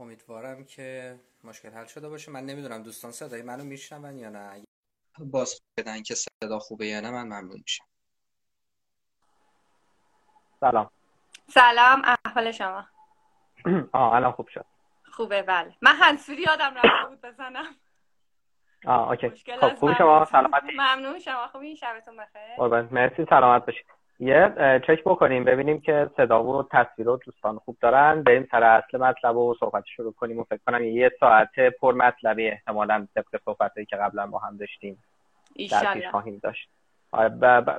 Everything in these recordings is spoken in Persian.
امیدوارم که مشکل حل شده باشه. من نمی‌دونم دوستان صدای منو میشنون یا نه. باز بدن که صدا خوبه یا نه من ممنون میشم. سلام. سلام احوال شما؟ آه الان خوب شد. خوبه بله. من هنسفری یادم رفته بود بزنم. آه اوکی. خب خوب شما؟ سلامتی؟ ممنون شما. خوبی؟ شبتون بخیر. مرسی سلامت باشید. یه چک بکنیم ببینیم که صدا و تصویر رو دوستان خوب دارن. بریم سر اصل مطلب و صحبت شروع کنیم و فکر کنم یه ساعت پر مطلبی احتمالا طبق صحبتی که قبلا با هم داشتیم در پیش خواهیم داشت. آره،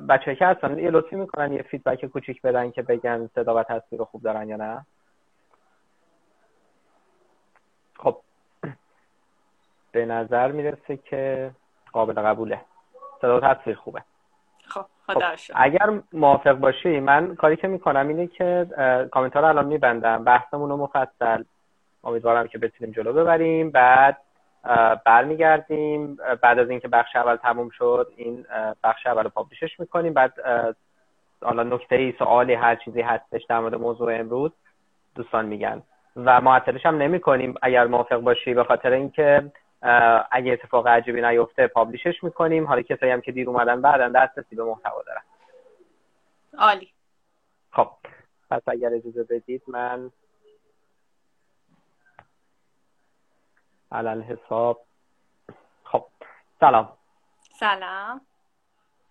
بچه که هستن یه لطفی می‌کنن یه فیدبک کوچیک بدن که بگن صدا و تصویر رو خوب دارن یا نه؟ خب. به نظر می‌رسه که قابل قبوله. صدا و تصویر خوبه. خب. اگر موافق باشی من کاری که می‌کنم اینه که کامنت رو الان میبندم بحثمون رو مفصل. امیدوارم که بتونیم جلو ببریم. بعد برمیگردیم. بعد از اینکه بخش اول تموم شد این بخش اول رو پابلیشش می‌کنیم. بعد حالا نکته ای سوالی هر چیزی هستش در مورد موضوع امروز دوستان میگن. و معطلش هم نمی کنیم اگر موافق باشی به خاطر اینکه اگه اتفاق عجیبی نیفته پابلیشش می‌کنیم. حالا کسایی هم که دیر اومدن بعدا دسترسی به محتوا دارن. عالی. خب پس اگر اجازه بدید من علل حساب خب سلام. سلام.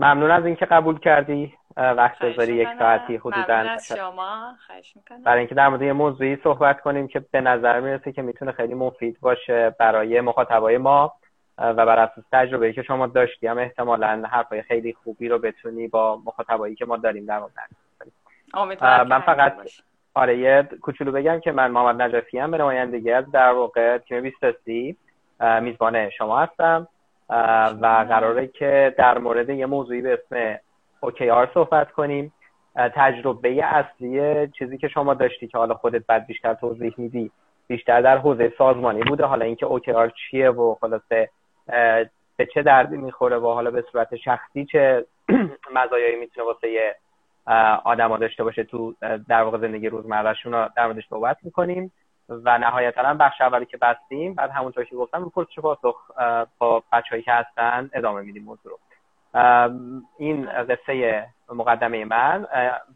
ممنون از اینکه قبول کردی. وقت بذاری یک ساعتی حدودا شما. برای اینکه در مورد یه موضوعی صحبت کنیم که به نظر می‌رسه که می‌تونه خیلی مفید باشه برای مخاطبای ما و بر اساس تجربه که شما داشتی هم احتمالا حرفای خیلی خوبی رو بتونی با مخاطبایی که ما داریم در مورد من فقط آره یه کوچولو بگم که من محمد نجفی هم به نمایندگی از در واقع تیم 23 میزبان شما هستم. و قراره که در مورد یه موضوعی به اسم OKR صحبت کنیم. تجربه اصلی چیزی که شما داشتی که حالا خودت بعد بیشتر توضیح میدی بیشتر در حوزه سازمانی بوده. حالا اینکه OKR چیه و خلاصه به چه دردی می‌خوره و حالا به صورت شخصی چه مزایایی می‌تونه واسه آدما داشته باشه تو در واقع زندگی روزمرهشون رو در موردش صحبت می‌کنیم. و نهایتا هم بخش اولی که بستیم بعد همونطور که گفتم پرسش پاسخ با بچههایی که هستن ادامه میدیم موضوع رو. این قصه مقدمه من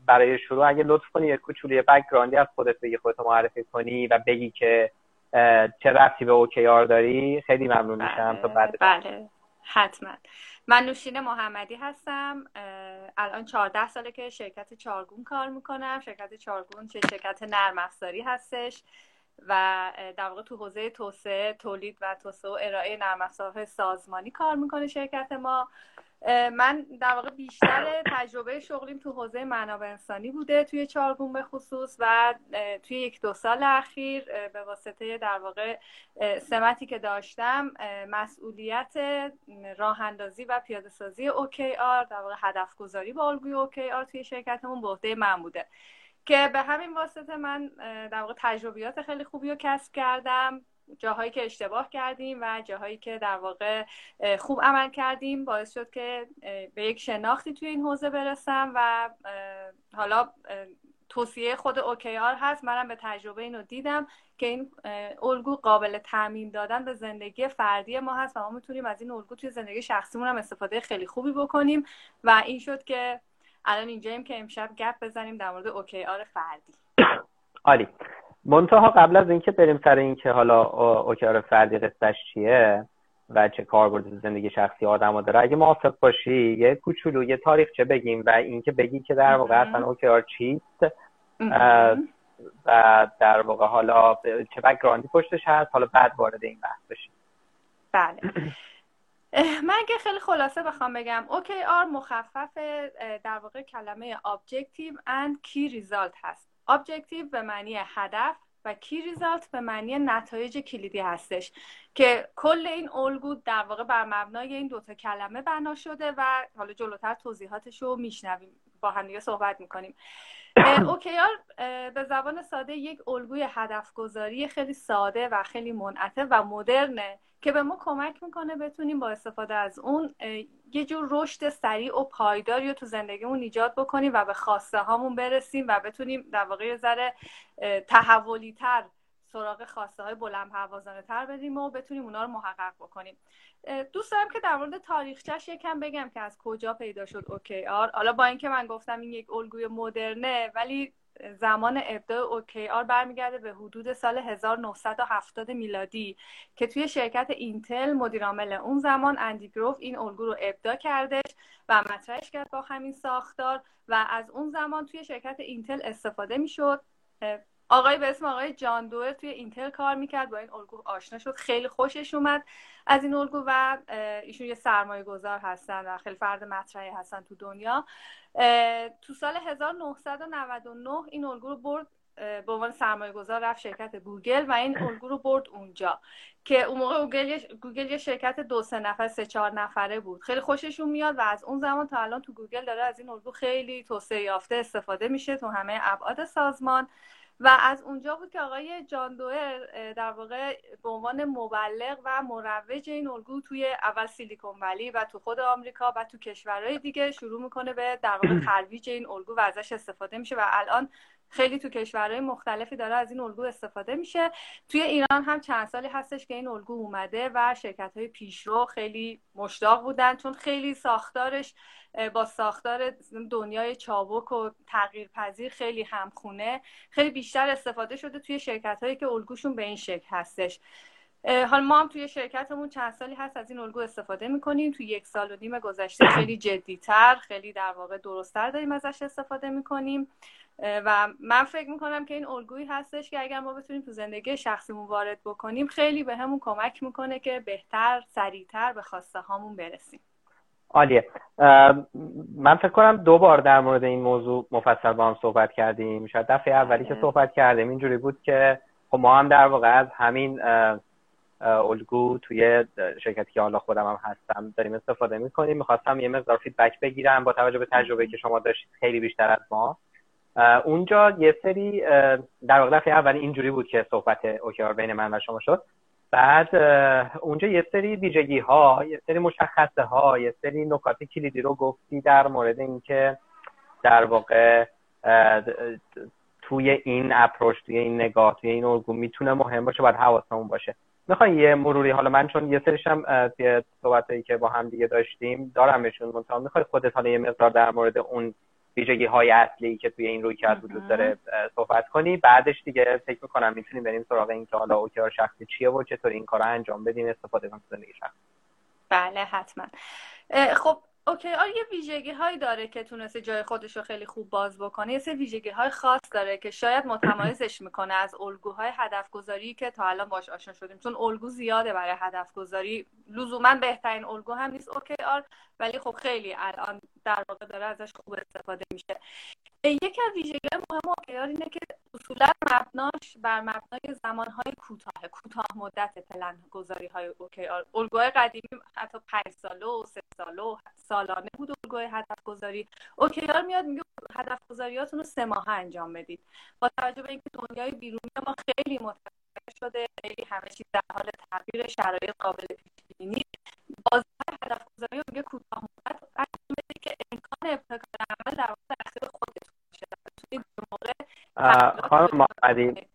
برای شروع اگه لطف کنی یه کوچولوی بکگراندی از خودت بگی خودت معرفی کنی و بگی که چه رفتی به اوکیار داری. خیلی ممنون میشم. تا بعد. بله. حتما. من نوشین محمدی هستم. الان 14 ساله که شرکت چارگون کار می‌کنم. شرکت چارگون چه شرکت نرم افزاری هستش و در واقع تو حوزه توسعه تولید و توسعه و ارائه نرم افزارهای سازمانی کار می‌کنه شرکت ما. من در واقع بیشتر تجربه شغلیم تو حوزه منابع انسانی بوده توی چارگون به خصوص و توی یک دو سال اخیر به واسطه در واقع سمتی که داشتم مسئولیت راه اندازی و پیاده سازی OKR در واقع هدف گذاری با الگوی OKR توی شرکتمون به عهده من بوده. که به همین واسطه من در واقع تجربیات خیلی خوبی رو کسب کردم. جاهایی که اشتباه کردیم و جاهایی که در واقع خوب عمل کردیم باعث شد که به یک شناختی توی این حوزه برسم و حالا توصیه خود اوکیار هست. منم به تجربه اینو دیدم که این الگو قابل تعمین دادن به زندگی فردی ما هست و ما می‌تونیم از این الگو توی زندگی شخصیمون هم استفاده خیلی خوبی بکنیم و این شد که الان اینجاییم که امشب گپ بزنیم در مورد اوکیار فردی. عالی. منتها قبل از اینکه بریم سر اینکه حالا اوکیار فردی قصهش چیه و چه کاربرد زندگی شخصی آدم داره اگه موافق باشی یه کوچولو یه تاریخچه بگیم و اینکه بگی که در واقع اصلا اوکیار چیست و در واقع حالا چه بکگراندی پشتش هست حالا بعد وارد این بحث بشیم. بله. من اگه خیلی خلاصه بخوام بگم OKR مخفف در واقع کلمه Objective and Key Result هست. Objective به معنی هدف و کی ریزالت به معنی نتایج کلیدی هستش که کل این الگو در واقع بر مبنای این دوتا کلمه بنا شده و حالا جلوتر توضیحاتش رو میشنویم. با هم صحبت می‌کنیم. اوکیار به زبان ساده یک الگوی هدف گذاری خیلی ساده و خیلی منعطف و مدرنه که به ما کمک می‌کنه بتونیم با استفاده از اون یه جور رشد سریع و پایداری رو تو زندگیمون ایجاد بکنیم و به خواسته هامون برسیم و بتونیم در واقع ذره تحولی تر سراغ خواسته های بلند پروازانه تر بریم و بتونیم اونا رو محقق بکنیم. دوست دارم که در مورد تاریخچش یکم بگم که از کجا پیدا شد اوکی آر حالا با اینکه من گفتم این یک الگوی مدرنه ولی زمان ابداع OKR برمیگرده به حدود سال 1970 میلادی که توی شرکت اینتل مدیرعامل اون زمان اندی گروف این الگو رو ابداع کردش و مطرحش کرد با همین ساختار و از اون زمان توی شرکت اینتل استفاده می‌شد. آقای به اسم آقای جان دوئر توی اینتل کار می‌کرد با این الگو آشنا شد. خیلی خوشش اومد از این الگو و ایشون یه سرمایه گذار هستن و خیلی فرد مطرحی هستن تو دنیا. تو سال 1999 این الگو رو برد به عنوان سرمایه گذار رفت شرکت گوگل و این الگو رو برد اونجا که اون موقع گوگل گوگل یه شرکت دو سه نفر سه چهار نفره بود. خیلی خوششون میاد و از اون زمان تا الان تو گوگل داره از این الگو خیلی توسعه یافته استفاده میشه تو همه ابعاد سازمان. و از اونجا بود که آقای جان دوئر در واقع به عنوان مبلغ و مروج این الگو توی اول سیلیکون ولی و تو خود آمریکا و تو کشورهای دیگه شروع می‌کنه به در واقع ترویج این الگو و ازش استفاده میشه و الان خیلی تو کشورهای مختلفی داره از این الگو استفاده میشه. توی ایران هم چند سالی هستش که این الگو اومده و شرکت های پیشرو خیلی مشتاق بودن چون خیلی ساختارش با ساختار دنیای چابک و تغییر پذیر خیلی همخونه. خیلی بیشتر استفاده شده توی شرکت هایی که الگوشون به این شکل هستش. حالا ما هم توی شرکتمون چند سالی هست از این الگو استفاده می‌کنیم. توی یک سال و نیم گذشته خیلی جدیتر خیلی در واقع درستتر داریم ازش استفاده می‌کنیم. و من فکر می‌کنم که این الگویی هستش که اگر ما بتونیم تو زندگی شخصیمون وارد بکنیم خیلی به همون کمک می‌کنه که بهتر سریعتر به خواسته هامون برسیم. عالیه. من فکر کنم دو بار در مورد این موضوع مفصل با هم صحبت کردیم. شاید دفعه اولی که صحبت کردیم اینجوری بود که خب ما هم در واقع از همین الگو توی شرکتی که حالا خودم هم هستم داریم استفاده می‌کنیم. می‌خواستم یه مقدار فیدبک بگیرم با توجه به تجربه که شما داشتید خیلی بیشتر از ما. اونجا یه سری در واقع دفعه اولی اینجوری بود که صحبت اوکیار بین من و شما شد. بعد اونجا یه سری ویژگی ها یه سری مشخصه ها یه سری نکات کلیدی رو گفتی در مورد اینکه در واقع توی این اپروچ توی این نگاه توی این الگو می‌تونه مهم باشه باید حواسمون باشه. می‌خوای یه مروری حالا من چون یه سریشم توی صحبتایی که با هم دیگه داشتیم دارمشون منتها می‌خوای خودت حالا یه مقدار در مورد اون ویژگی های اصلی که توی این رویکرد وجود داره صحبت کنی. بعدش دیگه فکر می‌کنم می‌تونیم بریم سراغ این که حالا OKR شخصی چیه و چطور این کار انجام بدیم استفاده کنیم زندگی شخصی. بله حتما. خب okay. آره یه ویژگی هایی داره که تونسته جای خودش رو خیلی خوب باز بکنه. یه سری ویژگی های خاص داره که شاید متمایزش می‌کنه از الگوهای هدف گذاری که تا الان باش آشنا شدیم. چون الگو زیاده برای هدف گذاری لزوما بهترین الگو هم نیست. OKR ولی خب خیلی الان در واقع داره ازش خوب استفاده میشه. یکی از ویژگی مهم آر اینه که اصولا مبناش بر مبنای زمانهای کوتاه کوتاه مدت پلن گذاری های اوکی. آر الگوهای قدیمی حتی 5 ساله و 3 ساله و سالانه بود الگوی هدف گذاری اوکیار میاد میگه هدف گذاریاتون رو سه ماه انجام بدید. با توجه به اینکه دنیای بیرونی ما خیلی متغیر شده خیلی همه چیز در حال تغییر شرایط قابل پیش بینی بازار هدف گذاری رو میگه کوتاه مدت انجام بدید که امکان ابتکار عمل در واقع تاثیر خودتون باشه. بتونید به موقع خانم محمدی.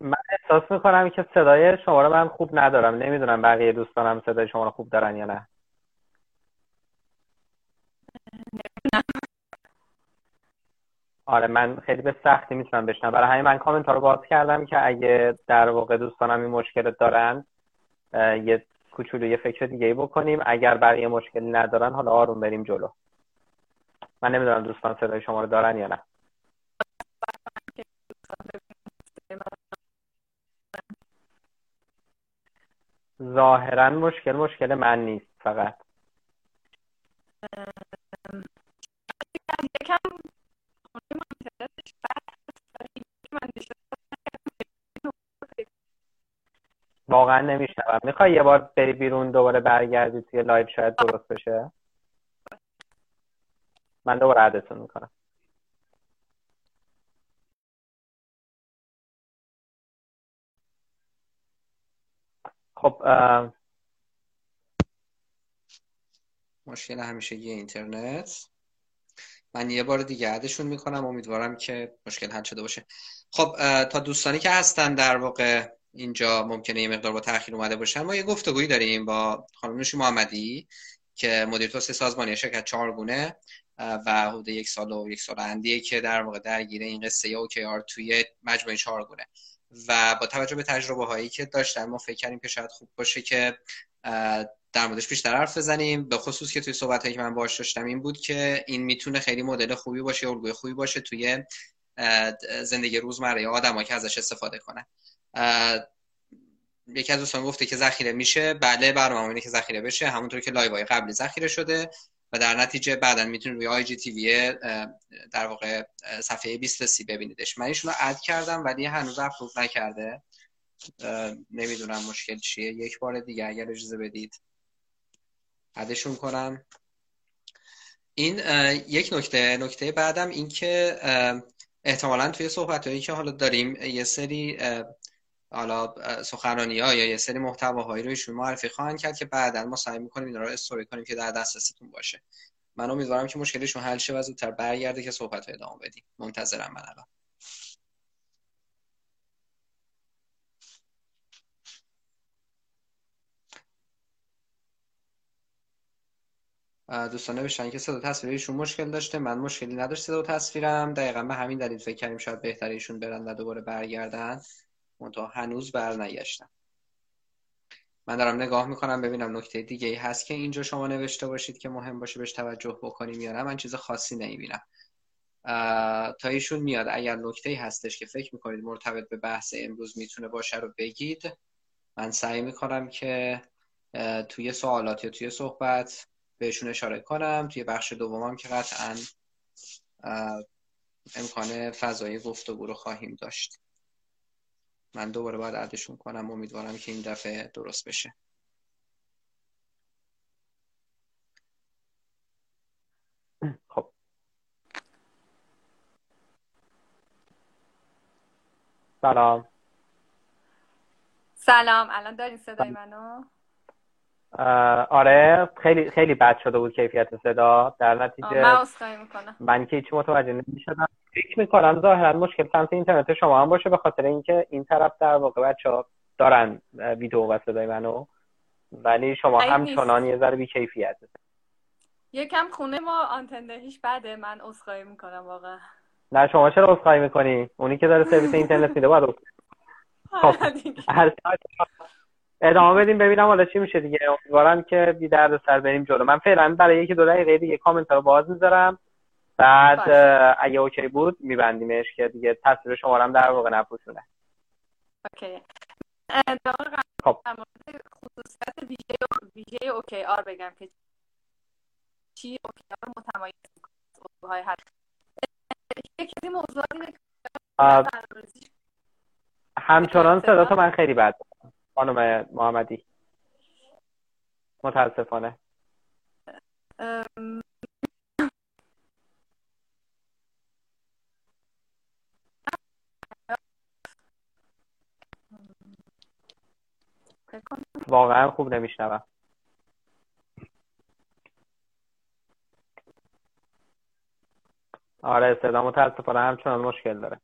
من احساس می‌کنم که صدای شما رو من خوب ندارم. نمی‌دونم بقیه دوستانم صدای شما رو خوب دارن یا نه. آره من خیلی به سختی می‌تونم بشنم برای همین من کامنت ها رو باز کردم که اگه در واقع دوستانم این مشکل دارن یه کوچولو یه فکر دیگه ای بکنیم. اگر برای مشکلی ندارن حالا آروم بریم جلو. من نمی‌دونم دوستان صدای شما رو دارن یا نه. ظاهرا مشکل مشکل من نیست فقط. واقعا نمیشنوم. می‌خوای یه بار بری بیرون دوباره برگردی توی لایو شاید درست بشه؟ من دوباره عدتون می‌کنم. خب مشکل همیشه یه اینترنت. من یه بار دیگه عدشون می‌کنم. امیدوارم که مشکل حل شده باشه. خب تا دوستانی که هستن در واقع اینجا ممکنه یه مقدار با تاخیر اومده باشن ما یه گفتگویی داریم با خانم نوشی محمدی که مدیر توسعه سازمانی شرکت چهارگونه و حدود یک سال و یک سال اندیه که در واقع درگیر این قصه OKR توی مجموعه چهارگونه. و با توجه به تجربه هایی که داشتن ما فکر کردیم که شاید خوب باشه که در موردش بیشتر حرف بزنیم. به خصوص که توی صحبت هایی که من باش داشتم این بود که این می‌تونه خیلی مدل خوبی باشه الگوی خوبی باشه توی زندگی روزمره آدمایی که ازش استفاده کنن. یکی از دوستان گفته که ذخیره میشه بله برنامه اینه که ذخیره بشه. همونطور که live های قبلی ذخیره شده و در نتیجه بعدا می‌تونید روی IGTV در واقع صفحه 20 سی ببینیدش. من ایشون رو add کردم ولی هنوز اپلود نکرده. نمی‌دونم مشکل چیه. یک بار دیگه اگر اجازه بدید add شون کنم. این یک نکته نکته بعدم این که احتمالا توی صحبت که حالا داریم یه سری حالا سخنرانی ها یا یه سری محتواهایی رو ایشون معرفی خواهند کرد که بعدا ما سعی می‌کنیم اینا رو استوری کنیم که در دسترستون باشه. من امیدوارم که مشکلشون حل شه و زودتر برگرده که صحبت ادامه بدیم. منتظرم من الان. دوستان نوشتن که صدا تصویر ایشون مشکل داشته. من مشکلی نداشت صدا تصویرم. دقیقا به همین دلیل فکر کردیم شاید بهتره ایشون برن و دوباره برگردن. منتها هنوز برنگشتن من دارم نگاه می‌کنم ببینم نکته دیگه ای هست که اینجا شما نوشته باشید که مهم باشه بهش توجه بکنیم یا نه. من چیز خاصی نمی‌بینم. تا ایشون میاد. اگر نکته ای هستش که فکر می‌کنید مرتبط به بحث امروز می‌تونه باشه رو بگید. من سعی می‌کنم که توی سوالات یا توی صحبت بهشون اشاره کنم. توی بخش دومم که قطعا امکان فضای گفتگو رو خواهیم داشت. من دوباره باید عدشون کنم. امیدوارم که این دفعه درست بشه. خب. سلام. سلام. الان دارین صدای منو؟ آره. خیلی خیلی بد شده بود کیفیت صدا. در نتیجه من می‌کنم. من که هیچی متوجه نمی‌شدم. فکر می‌کنم ظاهرا مشکل سمت اینترنت شما هم باشه به خاطر اینکه این طرف در واقع بچه ها دارن ویدیو و صدای منو ولی شما همچنان یه ذره بی کیفیت یکم خونه ما آنتندهیش بده من عذرخواهی می‌کنم واقعا. نه شما چرا عذرخواهی می‌کنی؟ اونی که داره سرویس اینترنت میده باید خب ادامه بدیم ببینم حالا چی میشه دیگه. امیدوارم که بی درد سر بریم جلو. من فعلا برای یکی دو دقیقه دیگه کامنت رو باز می‌ذارم. بعد اگه اوکی بود میبندیمش که دیگه تصویر شما هم در واقع نپوشونه. اوکی. خب. خصوصیت ویژه ویژه اوکی آر بگم که چی اوکی آر متمایز های هر یکی موضوع همچنان صدا تو من خیلی بد خانم محمدی. متاسفانه. واقعا خوب نمیشنوم. آره صدا متاسفانه همچنان مشکل داره.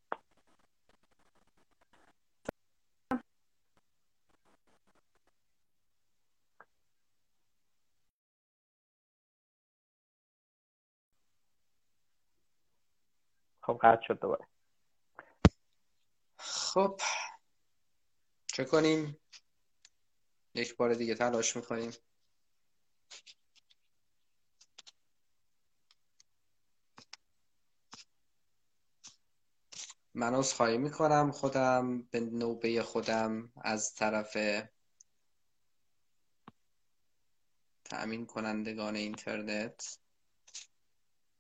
خب قطع شد دوباره. خب چه کنیم؟ یک بار دیگه تلاش می‌کنیم. من از خواهی می‌کنم خودم به نوبه خودم از طرف تأمین کنندگان اینترنت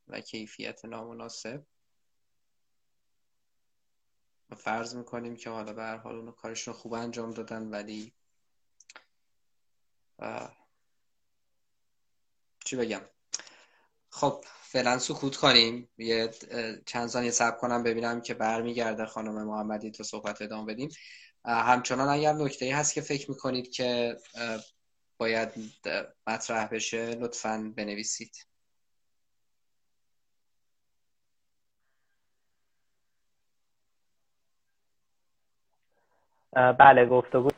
و کیفیت نامناسب. فرض می‌کنیم که حالا به هر حال اونو کارشون خوب انجام دادن ولی چی بگم؟ خب فعلا سکوت کنیم. یه چند ثانیه صبر کنم ببینم که برمیگرده خانم محمدی تا صحبت ادامه بدیم. همچنان اگر نکته هست که فکر می‌کنید که باید مطرح بشه لطفا بنویسید. بله گفتگو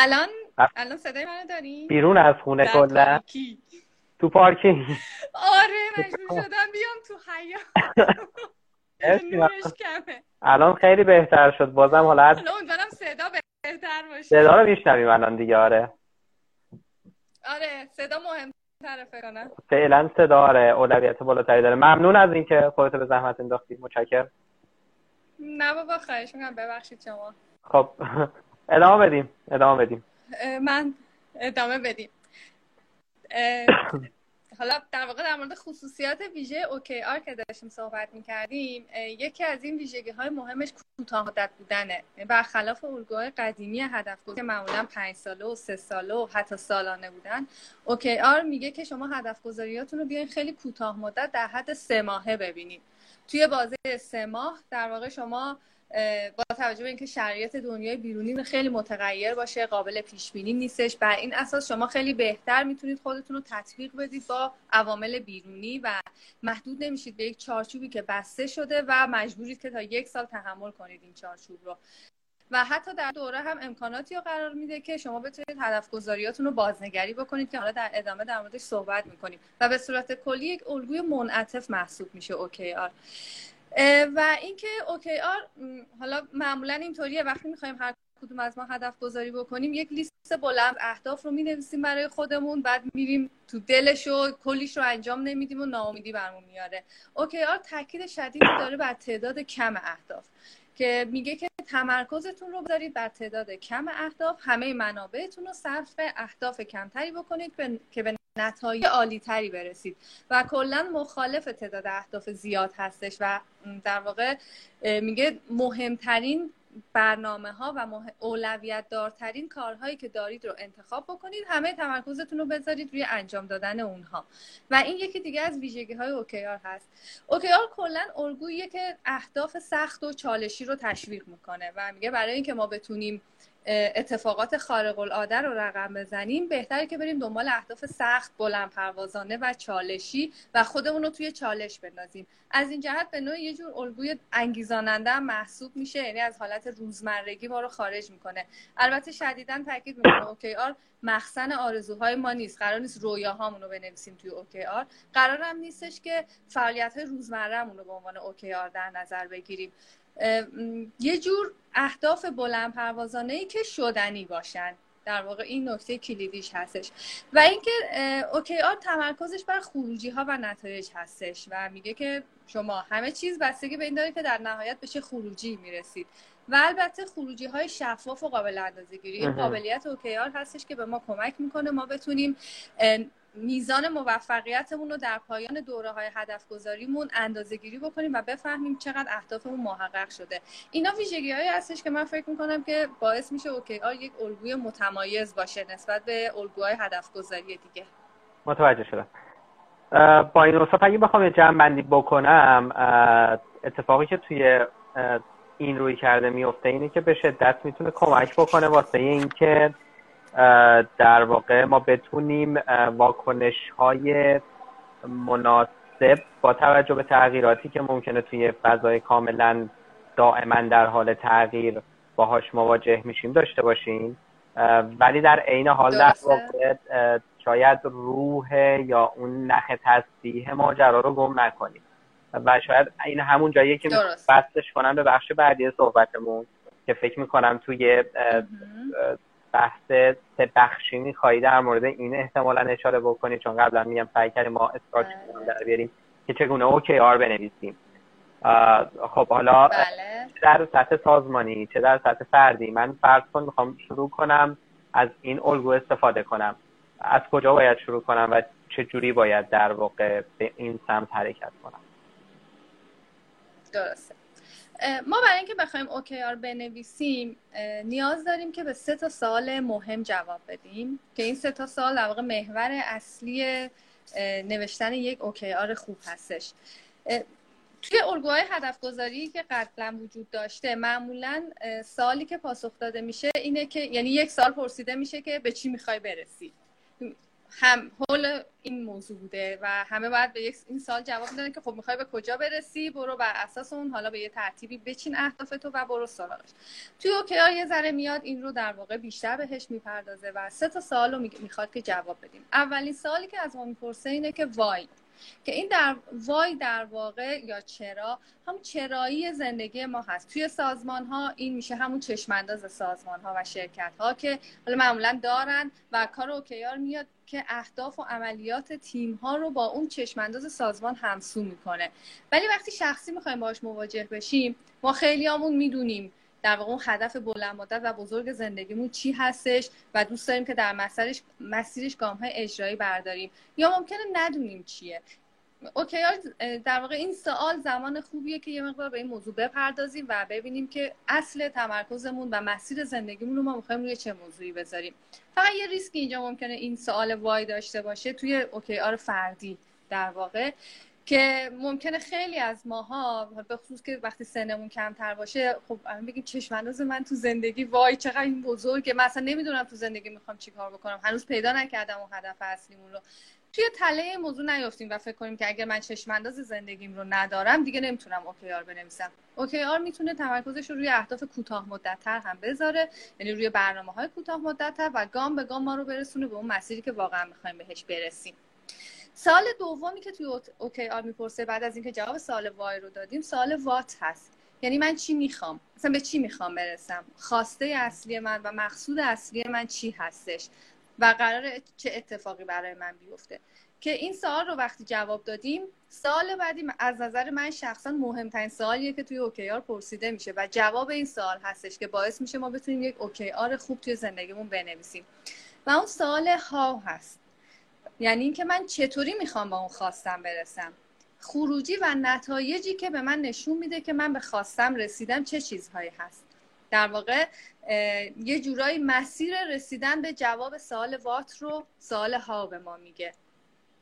الان الان صدای منو داری؟ بیرون از خونه کلا. تو پارکینگ. آره مجبور شدم بیام تو حیات الان خیلی بهتر شد. بازم حالا امیدوارم صدا بهتر باشه. صدا رو میشنویم الان دیگه آره. آره صدا مهم فعلا صدا آره اولویت بالاتری داره. ممنون از اینکه خودت به زحمت انداختی. متشکرم. نه بابا خواهش می‌کنم. ببخشید شما. خب. ادامه بدیم ادامه بدیم. من ادامه بدیم. حالا در واقع در مورد خصوصیات ویژه OKR که داشتیم صحبت می‌کردیم یکی از این ویژگی های مهمش کوتاه مدت بودنه. برخلاف الگوهای قدیمی هدف که معمولا پنج ساله و سه ساله و حتی سالانه بودن OKR میگه که شما هدف گذاریاتون رو بیاین خیلی کوتاه مدت در حد سه ماهه ببینید توی بازه سه ماه در واقع شما با توجه به اینکه شرایط دنیای بیرونی خیلی متغیر باشه قابل پیش بینی نیستش بر این اساس شما خیلی بهتر می‌تونید خودتون رو تطبیق بدید با عوامل بیرونی و محدود نمیشید به یک چارچوبی که بسته شده و مجبورید که تا یک سال تحمل کنید این چارچوب رو. و حتی در دوره هم امکاناتی رو قرار میده که شما بتونید هدف گذاریاتون رو بازنگری بکنید که حالا در ادامه در موردش صحبت می‌کنیم. و به صورت کلی یک الگوی منعطف محسوب میشه اوکی آر و اینکه OKR حالا معمولا اینطوریه وقتی می‌خوایم هر کدوم از ما هدف گذاری بکنیم یک لیست بلند اهداف رو می‌نویسیم برای خودمون بعد میریم تو دلش و کلیش رو انجام نمیدیم و ناامیدی برمون میاره. OKR تاکید شدیدی داره بر تعداد کم اهداف. که میگه که تمرکزتون رو بذارید بر تعداد کم اهداف همه منابعتون رو صرف اهداف کمتری بکنید که به نتایج عالی تری برسید. و کلا مخالف تعداد اهداف زیاد هستش و در واقع میگه مهمترین برنامه ها و اولویت دارترین کارهایی که دارید رو انتخاب بکنید همه تمرکزتون رو بذارید روی انجام دادن اونها. و این یکی دیگه از ویژگی های اوکیار هست. اوکیار کلا الگوییه که اهداف سخت و چالشی رو تشویق می‌کنه و میگه برای اینکه ما بتونیم اتفاقات خارق العاده رو رقم بزنیم بهتره که بریم دنبال اهداف سخت بلند پروازانه و چالشی و خودمون رو توی چالش بندازیم. از این جهت به نوع یه جور الگوی انگیزاننده هم محسوب میشه یعنی از حالت روزمرگی ما رو خارج می‌کنه. البته شدیدا تاکید می‌کنه OKR مخزن آرزوهای ما نیست. قرار نیست رویاهامون رو بنویسیم توی OKR قرار هم نیستش که فعالیت های روزمرهمون رو به عنوان OKR در نظر بگیریم. یه جور اهداف بلند پروازانه ای که شدنی باشن. در واقع این نکته کلیدیش هستش. و اینکه OKR تمرکزش بر خروجی ها و نتایج هستش و میگه که شما همه چیز بستگی به این داره که در نهایت به چه خروجی می‌رسید. و البته خروجی های شفاف و قابل اندازه گیری این قابلیت اوکیار هستش که به ما کمک می‌کنه. ما بتونیم میزان موفقیتمون رو در پایان دوره های هدف گذاریمون اندازه گیری بکنیم و بفهمیم چقدر اهدافمون محقق شده. اینا ویژگی هایی هستش که من فکر می‌کنم که باعث میشه اوکی آر یک الگوی متمایز باشه نسبت به الگوهای هدف گذاری دیگه. متوجه شدم. با این اصاف اگه بخوام جمع بندی بکنم اتفاقی که توی این روی کرده میفته اینه که به شدت می‌تونه کمک بکنه واسه اینکه در واقع ما بتونیم واکنش های مناسب با توجه به تغییراتی که ممکنه توی فضای کاملا دائما در حال تغییر باهاش مواجه میشیم داشته باشیم ولی در عین حال در واقع شاید روح یا اون نخ تصدیح ماجرا رو گم نکنیم. و شاید این همون جاییه که بستش کنم به بخش بعدی صحبتمون که فکر می‌کنم توی بحث سه بخشی میخوایی در مورد این احتمالا اشاره بکنی چون قبلا میگم سعی کردیم ما استارت. در بیاریم که چگونه اوکی آر بنویسیم. خب حالا بله. چه در سطح سازمانی چه در سطح فردی؟ من فرض کن می‌خوام شروع کنم از این الگو استفاده کنم. از کجا باید شروع کنم و چه جوری باید در واقع به این سمت حرکت کنم؟ درسته. ما برای اینکه بخوایم OKR بنویسیم نیاز داریم که به سه تا سوال مهم جواب بدیم. که این سه تا سوال در واقع محور اصلی نوشتن یک OKR خوب هستش. توی الگوهای هدف گذاری که قبلا وجود داشته معمولا سالی که پاسخ داده میشه اینه که یعنی یک سال پرسیده میشه که به چی می‌خوای برسی. هم حول این موضوع بوده و همه باید به یک این سال جواب میدن که خب می‌خوای به کجا برسی؟ برو بر اساس اون حالا به یه ترتیبی بچین اهدافتو و برو سراغش. توی اوکیار یه ذره میاد این رو در واقع بیشتر بهش می‌پردازه و سه تا سوال رو می‌خواد که جواب بدیم. اولین سوالی که از ما می‌پرسه اینه که وای. که این در وای در واقع یا چرا هم چرایی زندگی ما هست. توی سازمان ها این میشه همون چشمانداز سازمان ها و شرکت ها که حالا معمولا دارن و کار اوکیار میاد که اهداف و عملیات تیم ها رو با اون چشمانداز سازمان همسو می‌کنه. ولی وقتی شخصی می‌خوایم باش مواجه بشیم ما خیلیامون می‌دونیم در واقع اون هدف بلند مدت و بزرگ زندگیمون چی هستش و دوست داریم که در مسیرش مسیرش گام های اجرایی برداریم. یا ممکنه ندونیم چیه. اوکی در واقع این سوال زمان خوبیه که یه مقدار به این موضوع بپردازیم و ببینیم که اصل تمرکزمون و مسیر زندگیمون رو ما می‌خوایم روی چه موضوعی بذاریم. فقط یه ریسک اینجا ممکنه این سوال why داشته باشه توی OKR فردی در واقع. که ممکنه خیلی از ماها به خصوص که وقتی سنمون کمتر باشه خب بگیم چشمانداز من تو زندگی وای چقدر این بزرگه. مثلا نمی‌دونم تو زندگی می‌خوام چیکار بکنم. هنوز پیدا نکردم اون هدف اصلیمون رو. توی تله موضوع نیفتیم و فکر کنیم که اگر من چشمانداز زندگیم رو ندارم دیگه نمی‌تونم OKR بنویسم. OKR می‌تونه تمرکزش رو روی اهداف کوتاه مدت تر هم بذاره یعنی روی برنامه های کوتاه مدت تر و گام به گام ما رو برسونه به اون مسیری که واقعا می‌خوایم بهش برسیم. سوال دومی که توی OKR می‌پرسه بعد از اینکه جواب سوال why رو دادیم سوال what هست. یعنی من چی می‌خوام؟ مثلا به چی می‌خوام برسم؟ خواسته اصلی من و مقصود اصلی من چی هستش؟ و قرار چه اتفاقی برای من بیفته؟ که این سوال رو وقتی جواب دادیم سوال بعدی از نظر من شخصا مهمترین سوالیه که توی OKR پرسیده میشه و جواب این سوال هستش که باعث میشه ما بتونیم یک OKR خوب توی زندگیمون بنویسیم. و اون سوال how هست. یعنی اینکه من چطوری می‌خوام به اون خواستم برسم؟ خروجی و نتایجی که به من نشون میده که من به خواستم رسیدم چه چیزهایی هست. در واقع یه جورایی مسیر رسیدن به جواب سوال وات رو سوال ها به ما میگه.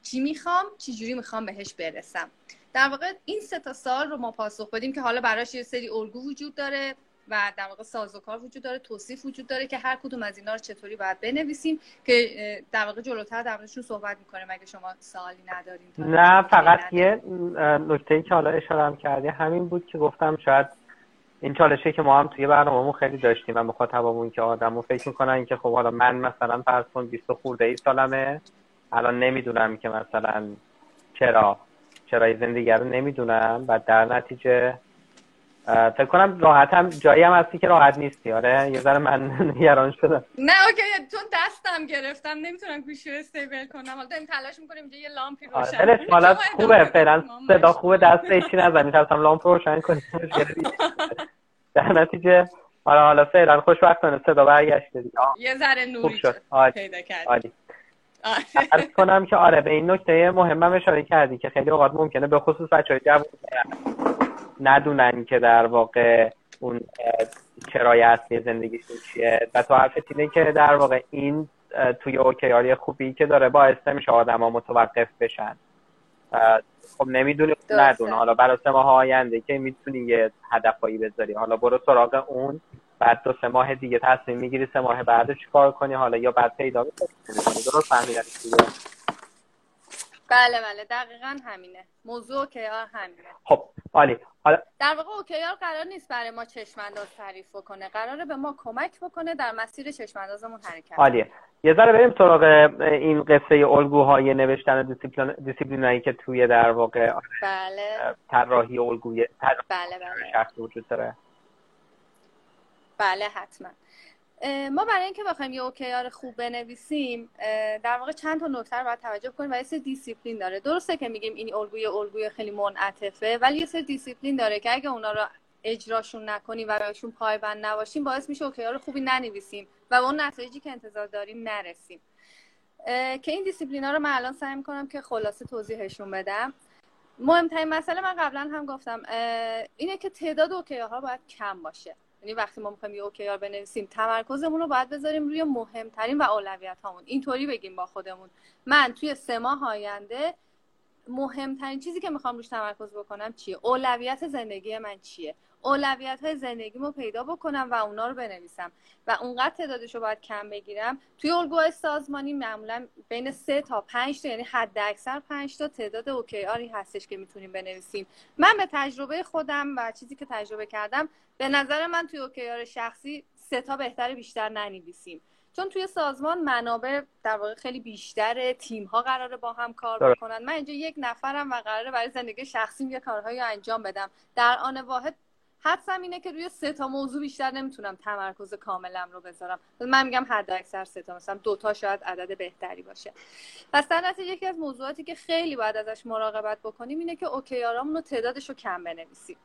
چی می‌خوام؟ چی جوری می‌خوام بهش برسم؟ در واقع این سه تا سال رو ما پاسخ بدیم که حالا براش یه سری الگو وجود داره. و در واقع سازوکار وجود داره توصیف وجود داره که هر کدوم از اینا رو چطوری باید بنویسیم که در واقع جلوتر در موردشون صحبت می‌کنیم. اگه شما سوالی ندارین نه فقط یه نکته ای که حالا اشاره هم کردی همین بود که گفتم شاید این چالشه که ما هم توی برنامه‌مون خیلی داشتیم و مخاطبمون که آدمو فکر می‌کنن که خب حالا من مثلا فرض کن 20 خورده ای سالمه الان نمی‌دونم که مثلا چرا چرا زندگی رو نمی‌دونم و در نتیجه فکر کنم راحت هم جایی هم هستی که راحت نیستی. آره یه ذره من نگران شدم. نه اوکی چون دستم گرفتم نمی‌تونم گوشی رو استیبل کنم. حالا داریم تلاش می‌کنیم اینجا یه لامپی آره، روشن آره حالت خوبه فعلا صدا خوبه دست هیچی نزن می‌تونم لامپ روشن کنیم. در نتیجه حالا حالا فعلا خوشبختانه صدا برگشته یه ذره نوری شد. پیدا کردی عرض کنم که آره به این نکته مهمم اشاره کردی که خیلی اوقات ممکنه به خصوص بچه های جوان. ندونن که در واقع اون چرای اصلی زندگیشون چیه. و تو حرفت اینه که در واقع این توی اوکیاری خوبی که داره باعث میشه آدم ها متوقف بشن. خب نمی‌دونی ندونه حالا برای سه ماه آینده که می‌تونی یه هدفایی بذاری. حالا برو سراغ اون بعد دو سه ماه دیگه تصمیم می‌گیری سه ماه بعدش کار کنی؟ حالا یا بعد پیدا درست فهمیدم. بله بله دقیقا همینه. موضوع اوکیار همینه. خب عالی. حالا در واقع اوکیار قرار نیست برای ما چشمانداز تعریف بکنه. قراره به ما کمک بکنه در مسیر چشماندازمون حرکت. عالیه. یه ذره بریم سراغ این قصه الگوهای نوشتن دیسیپلین دیسیپلینایی که توی در واقع بله. طراحی الگوی بله بله. وجود داره. بله حتما. ما برای اینکه بخوایم یه OKR خوب بنویسیم در واقع چند تا نکته رو باید توجه کنیم و یه سری دیسیپلین داره. درسته که میگیم این الگوی الگوی خیلی منعطفه ولی یه سری دیسیپلین داره که اگه اونا رو اجراشون نکنیم و بهشون پایبند نباشیم باعث میشه OKR خوبی ننویسیم و به اون نتایجی که انتظار داریم نرسیم. که این دیسیپلین ها رو من الان سعی می‌کنم که خلاصه توضیحشون بدم. مهمترین مسئله من قبلا هم گفتم اینه که تعداد OKR ها باید کم باشه. یعنی وقتی ما می‌خوایم یه OKR بنویسیم تمرکزمون رو باید بذاریم روی مهمترین و اولویت هامون اینطوری بگیم با خودمون. من توی سه ماه آینده مهمترین چیزی که می‌خوام روش تمرکز بکنم چیه؟ اولویت زندگی من چیه؟ اولویت های زندگیمو پیدا بکنم و اونا رو بنویسم. و اونقدر تعدادش رو باید کم بگیرم. توی الگوهای سازمانی معمولا بین سه تا پنج تا یعنی حد اکثر پنج تا تعداد OKR ی هستش که می‌تونیم بنویسیم. من به تجربه خودم و چیزی که تجربه کردم به نظر من توی OKR شخصی سه تا بهتر بیشتر ننویسیم. چون توی سازمان منابع در واقع خیلی بیشتره تیم ها قراره با هم کار بکنن. من اینجا یک نفرم و قراره برای زندگی شخصیم یه کارهایی انجام بدم. در آن واحد حدسم اینه که روی سه تا موضوع بیشتر نمی‌تونم تمرکز کاملم رو بذارم. من میگم حد اکثر سه تا مثلا دو تا شاید عدد بهتری باشه. پس در یکی از موضوعاتی که خیلی باید ازش مراقبت بکنیم اینه که OKR هامون رو تعدادش رو کم بنویسیم.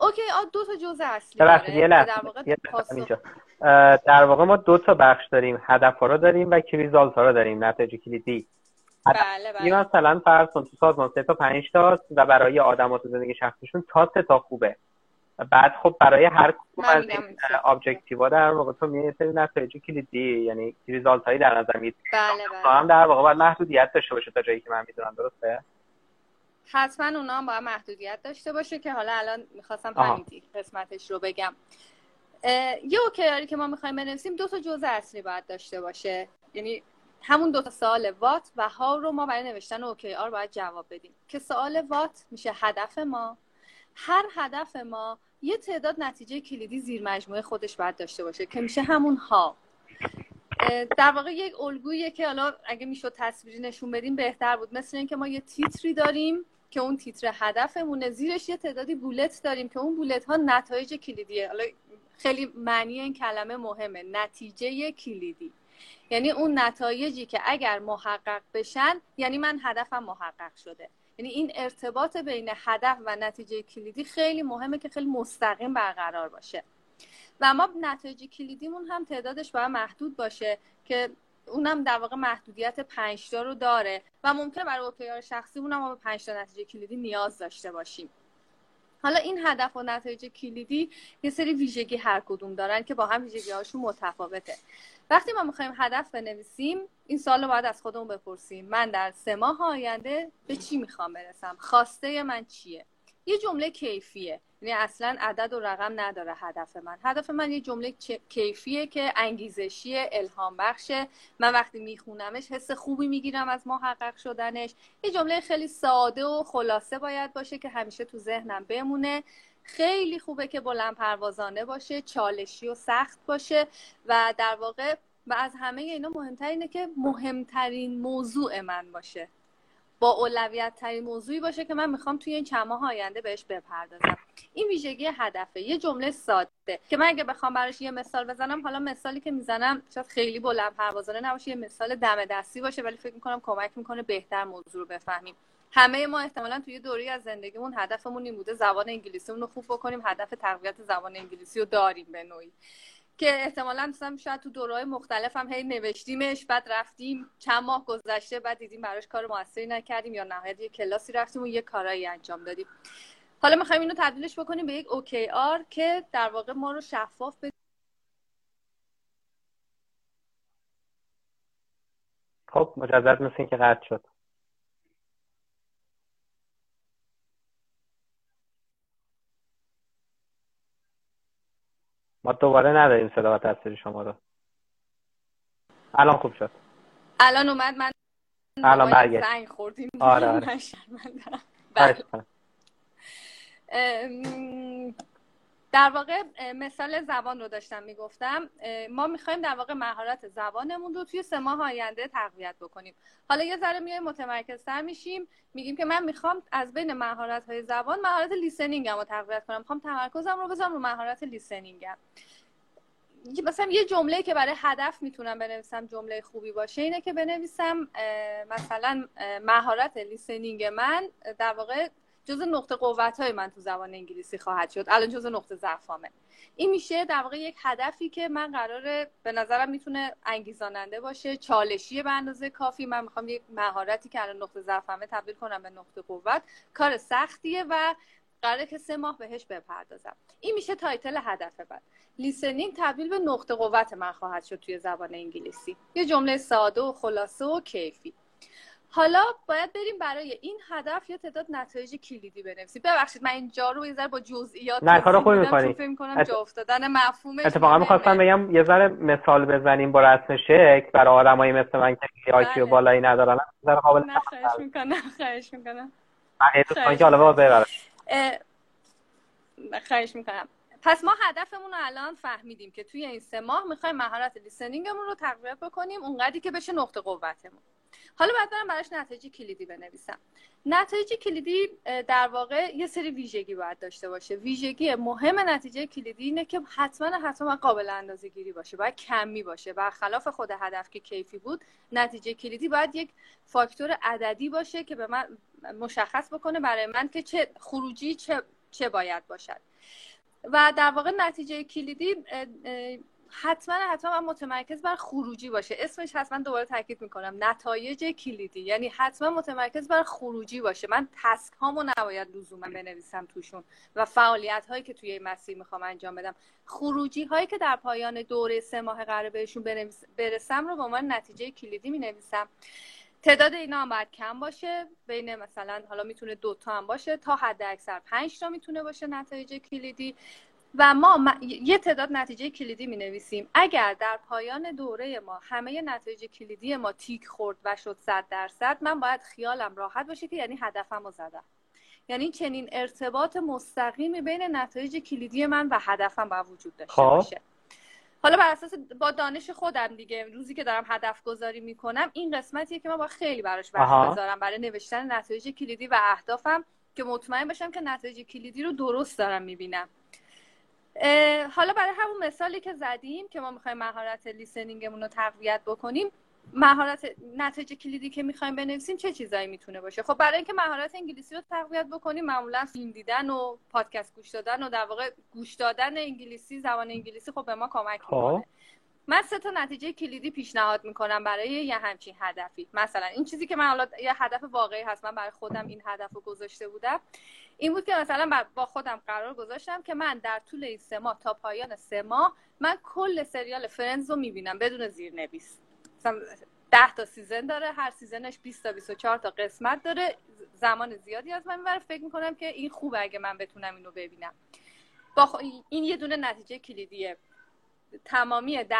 OKR دو تا جزء اصلی داره یه در واقع در واقع ما دو تا بخش داریم هدف ها رو داریم و key result ها رو داریم نتایج کلیدی. بله بله. این مثلا فرض کن تو سازمان سه تا پنج تا و برای آدمات تو زندگی شخصیشون تا سه تا خوبه. بعد خب برای هر کدوم از این objective ا در واقع تو میای سری نتایج کلیدی یعنی result هایی در نظر می‌گیری. بله بله. هم در واقع باید محدودیت داشته باشه تا جایی که من می‌دونم درسته؟ حتما اونا هم باید محدودیت داشته باشه که حالا الان می‌خواستم همین قسمتش رو بگم. یه OKR ی که ما می‌خوایم بنویسیم دو تا جزء اصلی باید داشته باشه. یعنی همون دو تا سوال what و how رو ما برای نوشتن OKR باید جواب بدیم. که سوال what میشه هدف ما. هر هدف ما یه تعداد نتیجه کلیدی زیر مجموعه خودش باید داشته باشه که میشه همون ها در واقع یک الگویی که حالا اگه می‌شد تصویری نشون بدیم بهتر بود. مثل اینکه ما یه تیتری داریم که اون تیتر هدفمونه. زیرش یه تعدادی بولت داریم که اون بولت ها نتایج کلیدیه. حالا خیلی معنی این کلمه مهمه. نتیجه کلیدی. یعنی اون نتایجی که اگر محقق بشن یعنی من هدفم محقق شده. یعنی این ارتباط بین هدف و نتیجه کلیدی خیلی مهمه که خیلی مستقیم برقرار باشه. و ما نتایج کلیدیمون هم تعدادش باید محدود باشه که اونم در واقع محدودیت 5 تا رو داره و ممکنه برای اوکیار شخصیمون هم ما به 5 تا نتیجه کلیدی نیاز داشته باشیم. حالا این هدف و نتایج کلیدی یه سری ویژگی هر کدوم دارن که با هم ویژگی هاشون متفاوته. وقتی ما می‌خوایم هدف بنویسیم این سال رو باید از خودمون بپرسیم. من در سه ماه آینده به چی می‌خوام برسم؟ خواسته من چیه؟ یه جمله کیفیه. یعنی اصلا عدد و رقم نداره هدف من. هدف من یه جمله کیفیه که انگیزشی الهام بخشه من وقتی میخونمش حس خوبی می‌گیرم از محقق شدنش. یه جمله خیلی ساده و خلاصه باید باشه که همیشه تو ذهنم بمونه. خیلی خوبه که بلند پروازانه باشه چالشی و سخت باشه و در واقع و از همه اینا مهمتر اینه که مهمترین موضوع من باشه. با اولویت ترین موضوعی باشه که من می‌خوام توی این چند ماه آینده بهش بپردازم. این ویژگی هدفه. یه جمله ساده که من اگه بخوام براش یه مثال بزنم حالا مثالی که می‌زنم شاید خیلی بلند پروازانه نباشه یه مثال دم دستی باشه ولی فکر می‌کنم کمک می‌کنه بهتر موضوع رو بفهمیم. همه ما احتمالا توی دوری از زندگیمون هدفمون این بوده زبان انگلیسیمون رو خوب بکنیم هدف تقویت زبان انگلیسی رو داریم به نوعی. که احتمالا مثلا شاید تو دورهای مختلف هم هی نوشتیمش بعد رفتیم چند ماه گذشته بعد دیدیم براش کار موثری نکردیم یا نهایت یه کلاسی رفتیم و یه کارایی انجام دادیم. حالا می‌خوایم اینو تبدیلش بکنیم به یک اوکی آر که در واقع ما رو شفاف به خب مجدد مثل اینکه قطع شد. ما دوباره نداریم صدا و تصویر شما رو. الان خوب شد. الان اومد من الان برگشت. زنگ خوردیم. آره آره. در واقع مثال زبان رو داشتم می‌گفتم. ما می‌خوایم در واقع مهارت زبانمون رو توی سه ماه آینده تقویت بکنیم. حالا یه ذره میایم متمرکزتر میشیم. میگیم که من می‌خوام از بین مهارت های زبان مهارت لیسنینگم رو تقویت کنم. می‌خوام تمرکزم رو بذارم رو مهارت لیسنینگم. مثلا یه جمله که برای هدف می‌تونم بنویسم جمله خوبی باشه اینه که بنویسم مثلا مهارت listening من در واقع جزء نقطه قوت های من تو زبان انگلیسی خواهد شد. الان جزء نقطه ضعفامه این میشه در واقع یک هدفی که من قراره به نظرم می‌تونه انگیزاننده باشه چالشی به اندازه کافی. من می‌خوام یک مهارتی که الان نقطه ضعفمه تبدیل کنم به نقطه قوت. کار سختیه و قراره که سه ماه بهش بپردازم. این میشه title هدف بعد. listening تبدیل به نقطه قوت من خواهد شد توی زبان انگلیسی. یه جمله ساده و خلاصه و کیفی. حالا باید بریم برای این هدف یه تعداد نتایج کلیدی بنویسیم. ببخشید من اینجا رو یه ذره با جزئیات نه کارو خوبی می‌کنی. فکر می‌کنم ات... جا افتادن مفهومش اتفاقا می‌خواستم بگم یه ذره مثال بزنیم با رسم شکل برای آدمایی مثل من که IQ بله. بالایی ندارن. ذره قابل نه خواهش می‌کنم خواهش می‌کنم. من حالا واضحه خواهش می‌کنم. پس ما هدفمون رو الان فهمیدیم که توی این سه ماه می‌خوایم مهارت لیسنینگمون رو تقویت بکنیم اونقدری که بشه نقطه قوتمون. حالا باید برم براش نتایج کلیدی بنویسم. نتایج کلیدی در واقع یه سری ویژگی باید داشته باشه. ویژگی مهم نتیجه کلیدی اینه که حتما حتما قابل اندازه گیری باشه باید کمی باشه. برخلاف خود هدف که کیفی بود نتیجه کلیدی باید یک فاکتور عددی باشه که به من مشخص بکنه برای من که چه خروجی چه, چه باید باشد. و در واقع نتیجه کلیدی حتما حتما متمرکز بر خروجی باشه. اسمش حتما دوباره تاکید می‌کنم. نتایج کلیدی. یعنی حتما متمرکز بر خروجی باشه. من تسک هامو نباید لزوما بنویسم توشون و فعالیت هایی که توی این مسیر می‌خوام انجام بدم. خروجی هایی که در پایان دوره سه ماه قرار بهشون برسم رو به عنوان نتیجه کلیدی می نویسم تعداد اینا هم باید کم باشه. بین مثلا حالا می‌تونه دوتا هم باشه. تا حد اکثر پنج تا می‌تونه باشه نتایج کلیدی. و ما یه تعداد نتیجه کلیدی می نویسیم اگر در پایان دوره ما همه نتایج کلیدی ما تیک خورد و شد صد درصد من باید خیالم راحت باشه که یعنی هدفم رو زدم. یعنی چنین ارتباط مستقیمی بین نتایج کلیدی من و هدفم با وجود داشته خب. باشه. حالا بر اساس با دانش خودم دیگه روزی که دارم هدف گذاری می‌کنم این قسمتیه که من با خیلی براش وقت بذارم برای نوشتن نتایج کلیدی و اهدافم که مطمئن بشم که نتایج کلیدی رو درست دارم می‌بینم. حالا برای همون مثالی که زدیم که ما می‌خوایم مهارت لیسنینگمون رو تقویت بکنیم مهارت نتایج کلیدی که می‌خوایم بنویسیم چه چیزایی می‌تونه باشه؟ خب برای اینکه مهارت انگلیسی رو تقویت بکنیم معمولا فیلم دیدن و پادکست گوش دادن و در واقع گوش دادن انگلیسی زبان انگلیسی خب به ما کمک خب. می‌کنه. من سه تا نتیجه کلیدی پیشنهاد می‌کنم برای یه همچین هدفی. مثلا این چیزی که من حالا یه هدف واقعی هست من برای خودم این هدف رو گذاشته بودم. این بود که مثلا با خودم قرار گذاشتم که من در طول این سه ماه تا پایان سه ماه من کل سریال Friends رو می‌بینم بدون زیرنویس. مثلا ده تا season داره هر season ش 20 تا 24 تا قسمت داره. زمان زیادی از من می‌بره. فکر می‌کنم که این خوبه اگه من بتونم اینو ببینم. با این یه دونه نتیجه کلیدیه. تمامی ده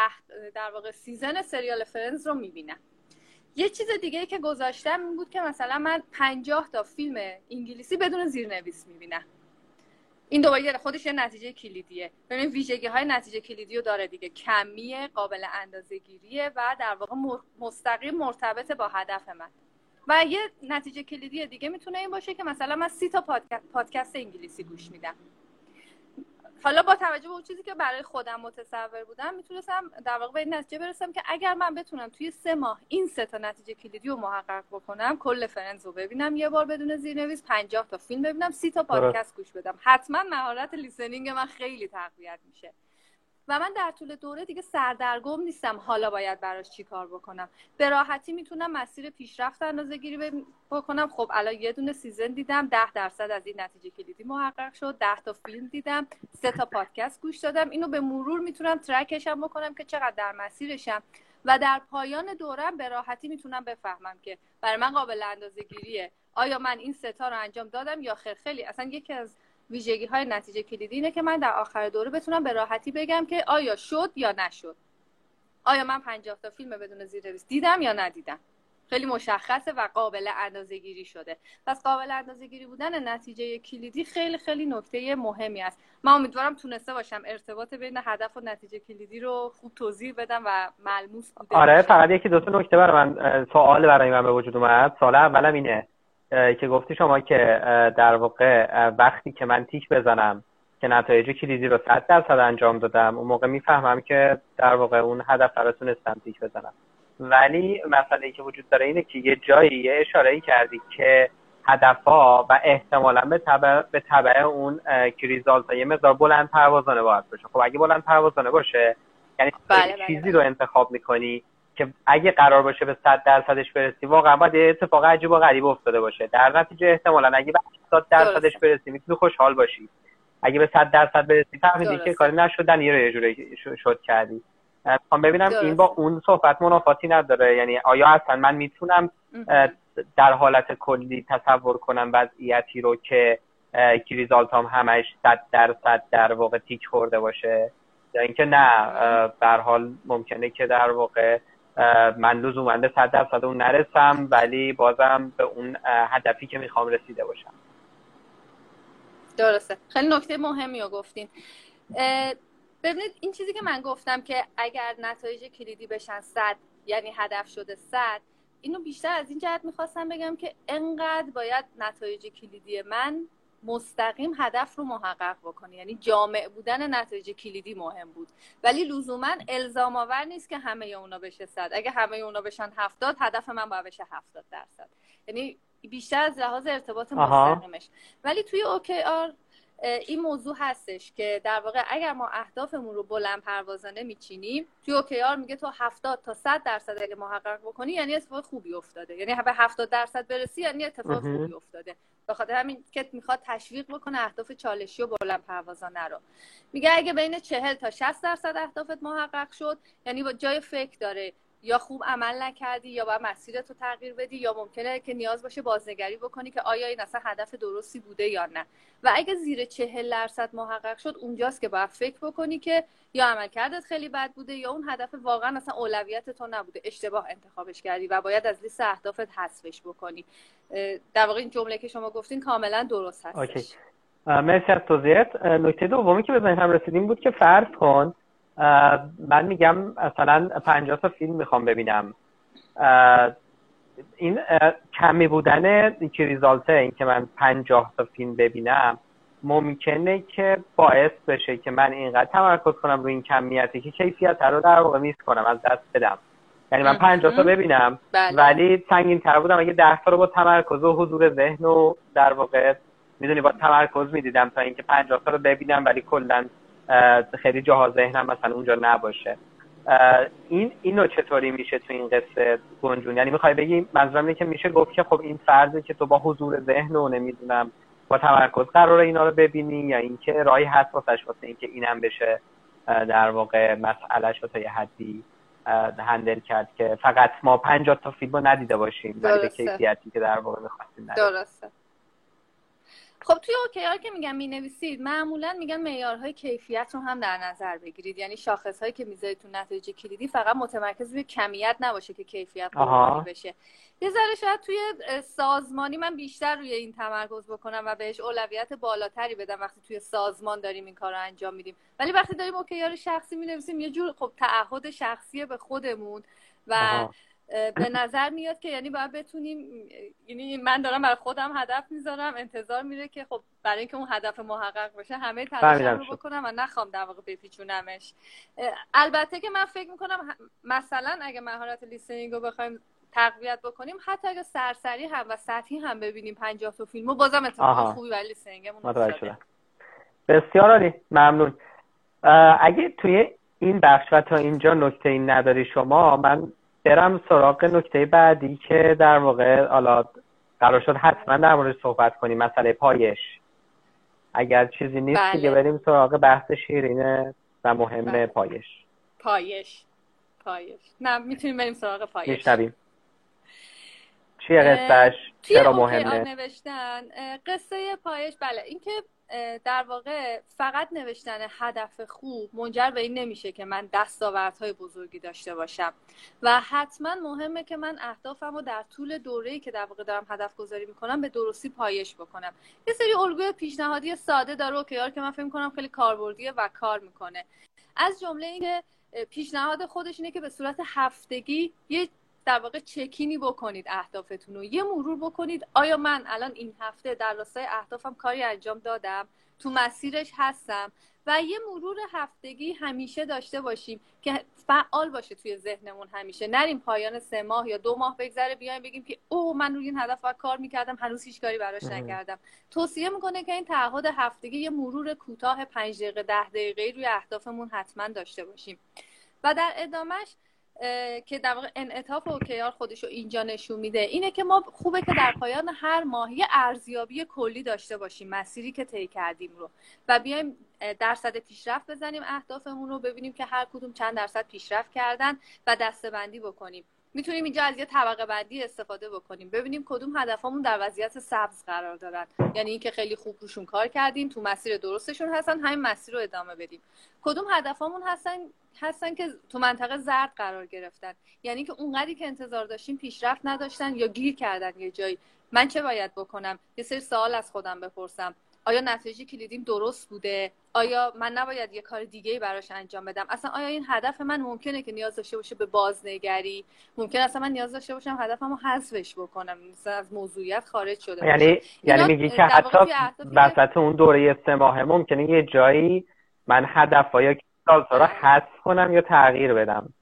در واقع season سریال Friends رو می‌بینم. یه چیز دیگه که گذاشتم این بود که مثلا من پنجاه تا فیلم انگلیسی بدون زیرنویس می‌بینم. این دوباره خودش یه نتیجه کلیدیه. ببین ویژگی های نتیجه کلیدی رو داره دیگه. کمیه قابل اندازه گیریه و در واقع مستقیم مرتبط با هدف من. و یه نتیجه کلیدی دیگه می‌تونه این باشه که مثلا من سی تا پادکست انگلیسی گوش میدم. حالا با توجه به اون چیزی که برای خودم متصور بودم می‌تونستم در واقع به این نتیجه برسم که اگر من بتونم توی سه ماه این سه تا نتیجه کلیدی رو محقق بکنم کل فرنز رو ببینم یه بار بدون زیرنویس 50 تا فیلم ببینم سی تا پادکست گوش بدم. حتما مهارت لیسنینگ من خیلی تقویت میشه. و من در طول دوره دیگه سردرگم نیستم حالا باید براش چی کار بکنم. به راحتی می‌تونم مسیر پیشرفت اندازه گیری بکنم. خب الان یه دونه season دیدم ده درصد از این نتیجه کلیدی محقق شد. ده تا فیلم دیدم سه تا پادکست گوش دادم. اینو به مرور می‌تونم track شم بکنم که چقدر در مسیرشم. و در پایان دورم به راحتی می‌تونم بفهمم که برای من قابل اندازه گیریه آیا من این سه تا رو انجام دادم یا خیر؟ خیلی اصلا یکی از ویژگی های نتیجه کلیدی اینه که من در آخر دوره بتونم به راحتی بگم که آیا شد یا نشد. آیا من 50 تا فیلم بدون زیرنویس دیدم یا ندیدم؟ خیلی مشخصه و قابل اندازه گیری شده. پس قابل اندازه گیری بودن نتیجه کلیدی خیلی خیلی نکته مهمی است. من امیدوارم تونسته باشم ارتباط بین هدف و نتیجه کلیدی رو خوب توضیح بدم و ملموس بوده آره فقط یکی دو تا نکته برای من سوال برای من به وجود اومد. سوال اولم اینه که گفتی شما که در واقع وقتی که من تیک بزنم که نتایج کلیدی رو صد درصد انجام دادم اون موقع می‌فهمم که در واقع اون هدف رو تونستم تیک بزنم. ولی مسئله که وجود داره اینه که یه جایی یه اشاره ای کردی که هدفها و احتمالا به تبع, به تبع اون کریزالت یه مقدار بلند پروازانه باید باشه. خب اگه بلند پروازانه باشه یعنی بله, بله، چیزی رو انتخاب می‌کنی که اگه قرار باشه به 100 درصدش برسی واقعا باید اتفاق عجیب و غریب افتاده باشه. در نتیجه احتمالا اگه به 80 درصدش برسی می‌تونی خوشحال باشی. اگه به 100 درصد برسی فهمیدی که کاری نشدن یه رو یه جوری شد کردی. می‌خوام ببینم این با اون صحبت منافاتی نداره. یعنی آیا اصلا من می‌تونم در حالت کلی تصور کنم وضعیتی رو که کریزالتام همش صد درصد در واقع تیک خورده باشه؟ یا اینکه نه در حال ممکنه که در واقع من به صد درصد اون نرسم ولی بازم به اون هدفی که می‌خوام رسیده باشم. درسته. خیلی نکته مهمی رو گفتین. ببینید این چیزی که من گفتم که اگر نتایج کلیدی بشن صد یعنی هدف شده صد اینو بیشتر از این جهت می‌خواستم بگم که انقدر باید نتایج کلیدی من مستقیم هدف رو محقق بکنه یعنی جامع بودن نتایج کلیدی مهم بود. ولی لزوما الزام آور نیست که همه اونا بشه صد. اگه همه اونا بشن هفتاد هدف من باید بشه هفتاد درصد. یعنی بیشتر از لحاظ ارتباط مستقیمش. ولی توی اوکی آر این موضوع هستش که در واقع اگر ما اهدافمون رو بلند پروازانه میچینیم توی اوکیار میگه تو 70 تا 100 درصد اگه محقق بکنی یعنی اتفاق خوبی افتاده. یعنی به 70 درصد برسی یعنی اتفاق خوبی افتاده. به خاطر همین که می‌خواد تشویق بکنه اهداف چالشی و بلند پروازانه رو. میگه اگه بین 40 تا 60 درصد اهدافت محقق شد یعنی با جای فکر داره. یا خوب عمل نکردی یا باید مسیرت رو تغییر بدی یا ممکنه که نیاز باشه بازنگری بکنی که آیا این اصلا هدف درستی بوده یا نه. و اگه زیر چهل درصد محقق شد اونجاست که باید فکر بکنی که یا عملکردت خیلی بد بوده یا اون هدف واقعا اصلا اولویت تو نبوده. اشتباه انتخابش کردی و باید از لیست اهدافت حذفش بکنی. در واقع این جمله که شما گفتین کاملا درست هستش. مرسی از توضیحت. نکته دومی که به هم رسیدیم بود که فرض کن من میگم مثلا پنجاه تا فیلم می‌خوام ببینم. این کمی بودن کریزالته این که من پنجاه تا فیلم ببینم ممکنه که باعث بشه که من اینقدر تمرکز کنم روی این کمیتی که کیفیت رو در واقع میست کنم از دست بدم. یعنی من پنجاه تا ببینم بله. ولی سنگین تر بودم. اگه ده تا رو با تمرکز و حضور ذهن و در واقع می‌دونی با تمرکز می‌دیدم تا اینکه پنجاه تا رو ببینم ولی کلا خیلی جاها ذهنم مثلا اونجا نباشه. این اینو چطوری میشه تو این قصه گنجون؟ یعنی می‌خوای بگی منظورم اینه که میشه گفت که خب این فرضه که تو با حضور ذهن و نمی‌دونم با تمرکز قرار اینا رو ببینی یا اینکه راهی هست واسش واسه اینکه اینم بشه در واقع مسئلهش رو تا یه حدی هندل کرد که فقط ما 50 تا فیلم رو ندیده باشیم. ولی به کیفیتی که در واقع می‌خواستیم درسته. خب توی اوکیار که میگم می‌نویسید معمولا میگن معیارهای کیفیت رو هم در نظر بگیرید. یعنی شاخص هایی که می‌ذارید تو نتایج کلیدی فقط متمرکز روی کمیت نباشه که کیفیت قربانی بشه. یه ذره شاید توی سازمانی من بیشتر روی این تمرکز بکنم و بهش اولویت بالاتری بدم وقتی توی سازمان داریم این کار رو انجام میدیم. ولی وقتی داریم اوکیار شخصی می‌نویسیم یه جور خب تعهد شخصی به خودمون و به نظر میاد که یعنی باید بتونیم یعنی من دارم برای خودم هدف می‌ذارم انتظار میره که خب برای اینکه اون هدف محقق بشه همه تلاشم رو بکنم و نخوام در واقع بپیچونمش. البته که من فکر می‌کنم مثلا اگه مهارت لیسنینگ رو بخوایم تقویت بکنیم حتی اگه سرسری هم و سطحی هم ببینیم 50 تا فیلمو بازم اتفاق خوبی برای لیسنینگمون بسیار عالی. ممنون. اگه توی این بخش و تا اینجا نکته این نداری شما من برم سراغ نکته بعدی که در واقع حالا قرار شد حتما در مورد صحبت کنیم مسئله پایش. اگر چیزی نیست بله. دیگه بریم سراغ بحث شیرینه و مهم بله. پایش. پایش. پایش. نه می‌تونیم بریم سراغ پایش. میشنویم. چیه قصهش چرا مهمه؟ نوشتن. قصه پایش بله. اینکه در واقع فقط نوشتن هدف خوب منجر به این نمیشه که من دستاوردهای بزرگی داشته باشم. و حتما مهمه که من اهدافم رو در طول دوره‌ای که در واقع دارم هدف گذاری می‌کنم به درستی پایش بکنم. یه سری الگوی پیشنهادی ساده داره اوکیار که من فکر کنم خیلی کاربردیه و کار می‌کنه. از جمله اینکه پیشنهاد خودش اینه که به صورت هفتگی یه در واقع چکینی بکنید اهدافتون رو. یه مرور بکنید. آیا من الان این هفته در راستای اهدافم کاری انجام دادم؟ تو مسیرش هستم. و یه مرور هفتگی همیشه داشته باشیم که فعال باشه توی ذهنمون همیشه. نریم پایان سه ماه یا دو ماه بگذره بیایم بگیم که او من روی این هدف و کار می‌کردم هنوز هیچ کاری براش نکردم. توصیه می‌کنه که این تعهد هفتگی یه مرور کوتاه پنج دقیقه ده دقیقه روی اهدافمون حتما داشته باشیم. و در ادامهش که در واقع انعطاف اوکیار خودش رو اینجا نشون میده. اینه که ما خوبه که در پایان هر ماه یه ارزیابی کلی داشته باشیم. مسیری که طی کردیم رو. و بیایم درصد پیشرفت بزنیم اهدافمون رو ببینیم که هر کدوم چند درصد پیشرفت کردن و دستبندی بکنیم. می‌تونیم اینجا از یه طبقه بندی استفاده بکنیم. ببینیم کدوم هدفمون در وضعیت سبز قرار دارن. یعنی اینکه خیلی خوب روشون کار کردیم تو مسیر درستشون هستن همین مسیر رو ادامه بدیم. کدوم هدفمون هستن هستن که تو منطقه زرد قرار گرفتن. یعنی که اونقدری که انتظار داشتیم پیشرفت نداشتن یا گیر کردن یه جایی. من چه باید بکنم؟ یه سری سوال از خودم بپرسم. آیا نتایجی کلیدیم درست بوده؟ آیا من نباید یه کار دیگه براش انجام بدم؟ اصلا آیا این هدف من ممکنه که نیاز داشته باشه به بازنگری؟ ممکن اصلا من نیاز داشته باشم هدفم رو حذفش بکنم مثلا از موضوعیت خارج شده یعنی یعنی میگی که حتی وسط اون دوره سه ماهه ممکنه یه جایی من هدف یا سالسا رو حذف کنم یا تغییر بدم.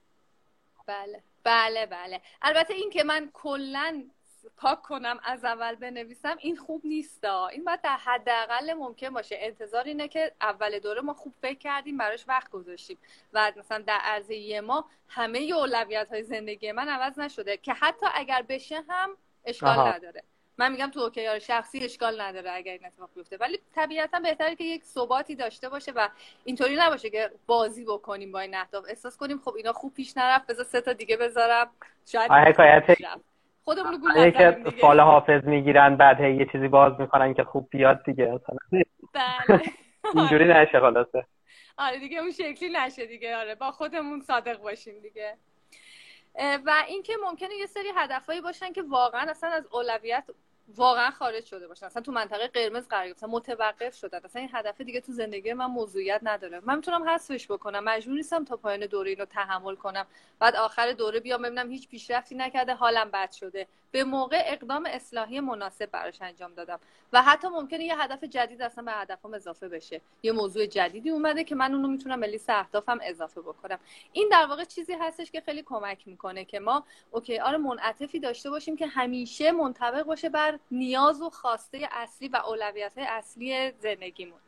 بله. بله بله. البته این که من کلا پاک کنم از اول بنویسم این خوب نیست این باید در حداقل ممکن باشه. انتظار اینه که اول دوره ما خوب فکر کردیم براش وقت گذاشتیم. و مثلا در عرض یه ما همه اولویت های زندگی من عوض نشده که حتی اگر بشه هم اشکال نداره. من میگم تو اوکیار شخصی اشکال نداره اگر این اتفاق بیفته. ولی طبیعتا بهتره که یک ثباتی داشته باشه و اینطوری نباشه که بازی بکنیم با این اهداف. احساس کنیم خب اینا خوب پیش نرفت بذار سه تا دیگه بذارم. شاید خودمون گول که فال حافظ می‌گیرن بعد یه چیزی باز می‌کنن که خوب بیاد دیگه مثلا. بله. اینجوری نشه خلاصه. آره دیگه اون شکلی نشه دیگه. آره با خودمون صادق باشیم دیگه. و اینکه ممکنه یه سری هدفهایی باشن که واقعا اصلا از اولویت واقعا خارج شده باشن. اصلا تو منطقه قرمز قرار گرفتن متوقف شدن اصلا این هدف دیگه تو زندگی من موضوعیت نداره. من می‌تونم حذفش بکنم. مجبور نیستم تا پایان دوره اینو تحمل کنم. بعد آخر دوره بیام ببینم هیچ پیشرفتی نکرده. حالم بد شده. به موقع اقدام اصلاحی مناسب براش انجام دادم. و حتی ممکنه یه هدف جدید اصلا به هدفم اضافه بشه. یه موضوع جدیدی اومده که من اونو می‌تونم به لیست اهدافم اضافه بکنم. این در واقع چیزی هستش که خیلی کمک می‌کنه که ما اوکی آره منعطفی داشته باشیم که همیشه منطبق باشه بر نیاز و خواسته اصلی و اولویت اصلی زندگیمون.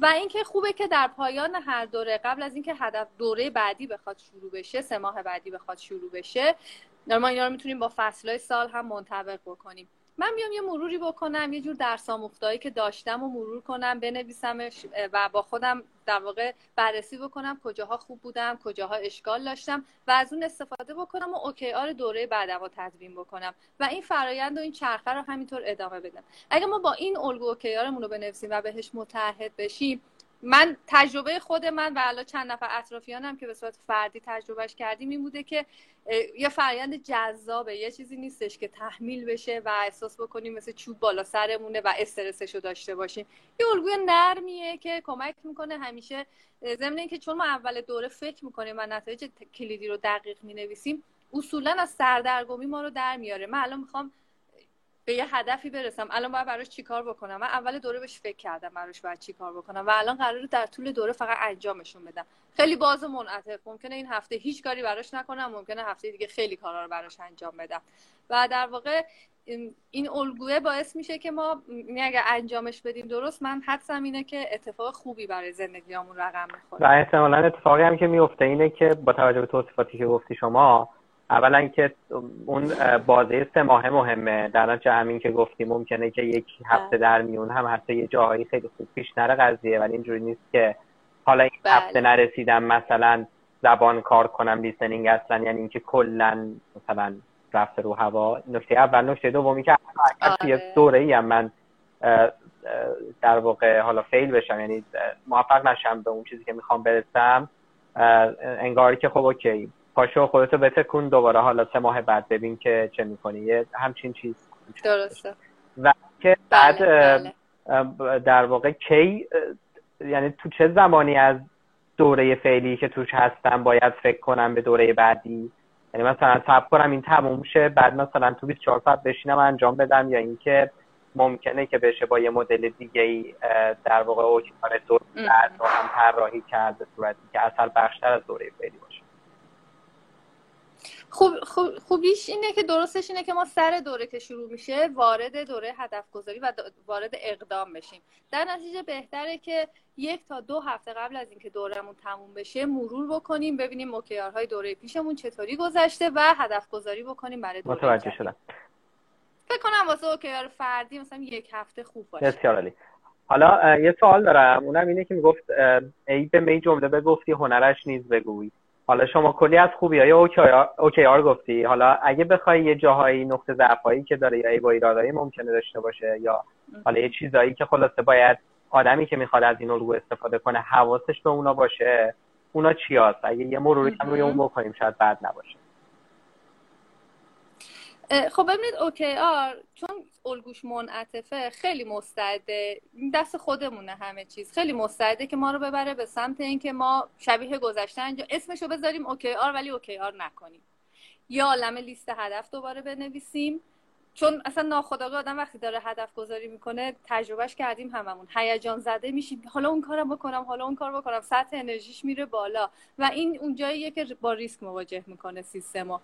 و اینکه خوبه که در پایان هر دوره قبل از اینکه هدف دوره بعدی بخواد شروع بشه سه ماه بعدی بخواد شروع بشه ما اینا رو می‌تونیم با فصلهای سال هم منطبق بکنیم. من میام یه مروری بکنم یه جور درس آموختهایی که داشتم و مرور کنم بنویسمش و با خودم در واقع بررسی بکنم کجاها خوب بودم کجاها اشکال داشتم و از اون استفاده بکنم و OKR دوره بعدم رو تدوین بکنم و این فرایند و این چرخه رو همینطور ادامه بدم. اگه ما با این الگو OKR مون رو بنویسیم و بهش متعهد بشیم من تجربه خود من و الان چند نفر اطرافیانم که به صورت فردی تجربهش کردیم این بوده که یه فرایند جذابه. یه چیزی نیستش که تحمیل بشه و احساس بکنیم مثل چوب بالا سرمونه و استرسش رو داشته باشیم. یه الگوی نرمیه که کمک می‌کنه. همیشه ضمن اینکه چون ما اول دوره فکر می‌کنیم و نتایج کلیدی رو دقیق می‌نویسیم اصولا از سردرگمی ما رو در میاره. من الان می‌خوام به یه هدفی برسم. الان باید براش چیکار بکنم؟ من اول دوره بهش فکر کردم براش باید چیکار بکنم و الان قراره در طول دوره فقط انجامشون بدم. خیلی باز و منعطف. ممکنه این هفته هیچ کاری براش نکنم. ممکنه هفته دیگه خیلی کارا رو براش انجام بدم. و در واقع این الگوه باعث میشه که ما یعنی اگر انجامش بدیم درست من حدسم اینه که اتفاق خوبی برای زندگیامون رقم می‌خوره. و احتمالا اتفاقی هم که میفته اینه که با توجه به توصیفاتی که گفتی شما اولا که اون بازه سه ماه مهمه در نتیجه همین که گفتی ممکنه که یک هفته بله. در میون هم حتی یه جاهایی خیلی خوب پیش نره قضیه ولی اینجوری نیست که حالا این بله. هفته نرسیدم مثلا زبان کار کنم لیسنینگ اصلا یعنی اینکه کلا مثلا رفته رو هوا نکته اول نکته دومی که توی آره. دوره ای هم من در واقع حالا فیل بشم یعنی موفق نشم به اون چیزی که می‌خوام برسم انگاری که خب اوکی پاشو خودتو بتکون دوباره. حالا سه ماه بعد ببین که چه می‌کنی. یه همچین چیز. درسته. و که بعد بله، بله. در واقع کی یعنی تو چه زمانی از دوره فعلی که توش هستم باید فکر کنم به دوره بعدی؟ یعنی مثلا صبر کنم این تموم شه بعد مثلا تو 24 ساعت بشینم انجام بدم یا اینکه ممکنه که بشه با یه مدل دیگه ای در واقع اوکیار دور هم طراحی کرد به صورتی که اثر بخشتر از دوره فعلی خوب خوب خوبیش اینه که درستش اینه که ما سر دوره که شروع میشه وارد دوره هدف گذاری و وارد اقدام بشیم. در نتیجه بهتره که یک تا دو هفته قبل از اینکه دورمون تموم بشه مرور بکنیم ببینیم های دوره پیشمون چطوری گذشته و هدف گذاری بکنیم برای دوره متوجه شدم. فکر کنم واسه اوکیار فردی مثلا یک هفته خوب باشه. بسیار عالی. حالا یه سوال دارم. اونم اینه که می‌گفت ای به می جمله بگفتی هنرش نیز بگوی حالا شما کلی از خوبی های اوکی آر گفتی. حالا اگه بخوای یه جاهایی نقطه ضعفایی که داره یا با ایرادایی ممکنه داشته باشه یا حالا یه چیزایی که خلاصه باید آدمی که می‌خواد از این الگو استفاده کنه حواسش به اونا باشه اونا چی هست؟ اگه یه مروری کم روی اون بکنیم شاید بد نباشه. خب ببینید OKR چون الگوش منعطفه خیلی مستعده. دست خودمونه همه چیز. خیلی مستعده که ما رو ببره به سمت اینکه ما شبیه گذشته انجام اسمشو بذاریم OKR ولی OKR نکنیم. یه عالم لیست هدف دوباره بنویسیم. چون اصلا ناخداگاه آدم وقتی داره هدف گذاری می‌کنه تجربهش کردیم هممون. هیجان زده میشیم. حالا اون کارم بکنم حالا اون کار بکنم. سطح انرژیش میره بالا. و این اون جاییه که با ریسک مواجه می‌کنه سیستمو.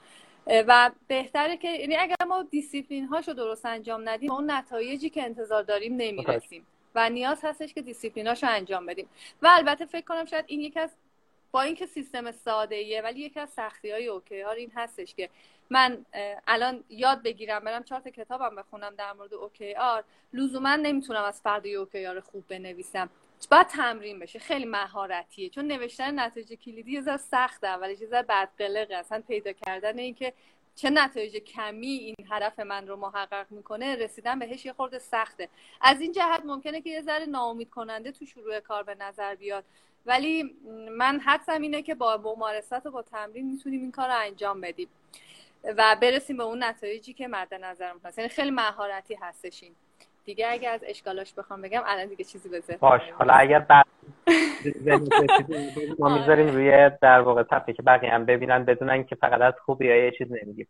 و بهتره که یعنی اگر ما دیسیپلین هاشو درست انجام ندیم اون نتایجی که انتظار داریم نمی‌رسیم. و نیاز هستش که دیسیپلین هاشو انجام بدیم. و البته فکر کنم شاید این یکی از با اینکه سیستم ساده ایه ولی یکی از سختی های OKR ها این هستش که من الان یاد بگیرم برم چهار تا کتابم بخونم در مورد OKR. لزوما نمی‌تونم از فردا OKR خوب بنویسم. باید تمرین بشه. خیلی مهارتیه. چون نوشتن نتیجه کلیدی یه سخته. اولش یه ذره بدقلقه. اصلا پیدا کردن این که چه نتایج کمی این هدف من رو محقق می‌کنه رسیدن بهش یه خورده سخته. از این جهت ممکنه که یه ذره ناامید کننده تو شروع کار به نظر بیاد. ولی من حدسم اینه که با ممارست و با تمرین می‌تونیم این کار رو انجام بدیم و برسیم به اون نتایجی که مد نظرم هست یعنی خیلی مهارتی هستش این. دیگه اگه از اشکالاش بخوام بگم الان دیگه چیزی بزه باش. حالا اگر بعد ما می‌ذاریم روی در واقع صفحه که بقیه هم ببینن بدونن که فقط از خوبی یه چیز نمیگیم.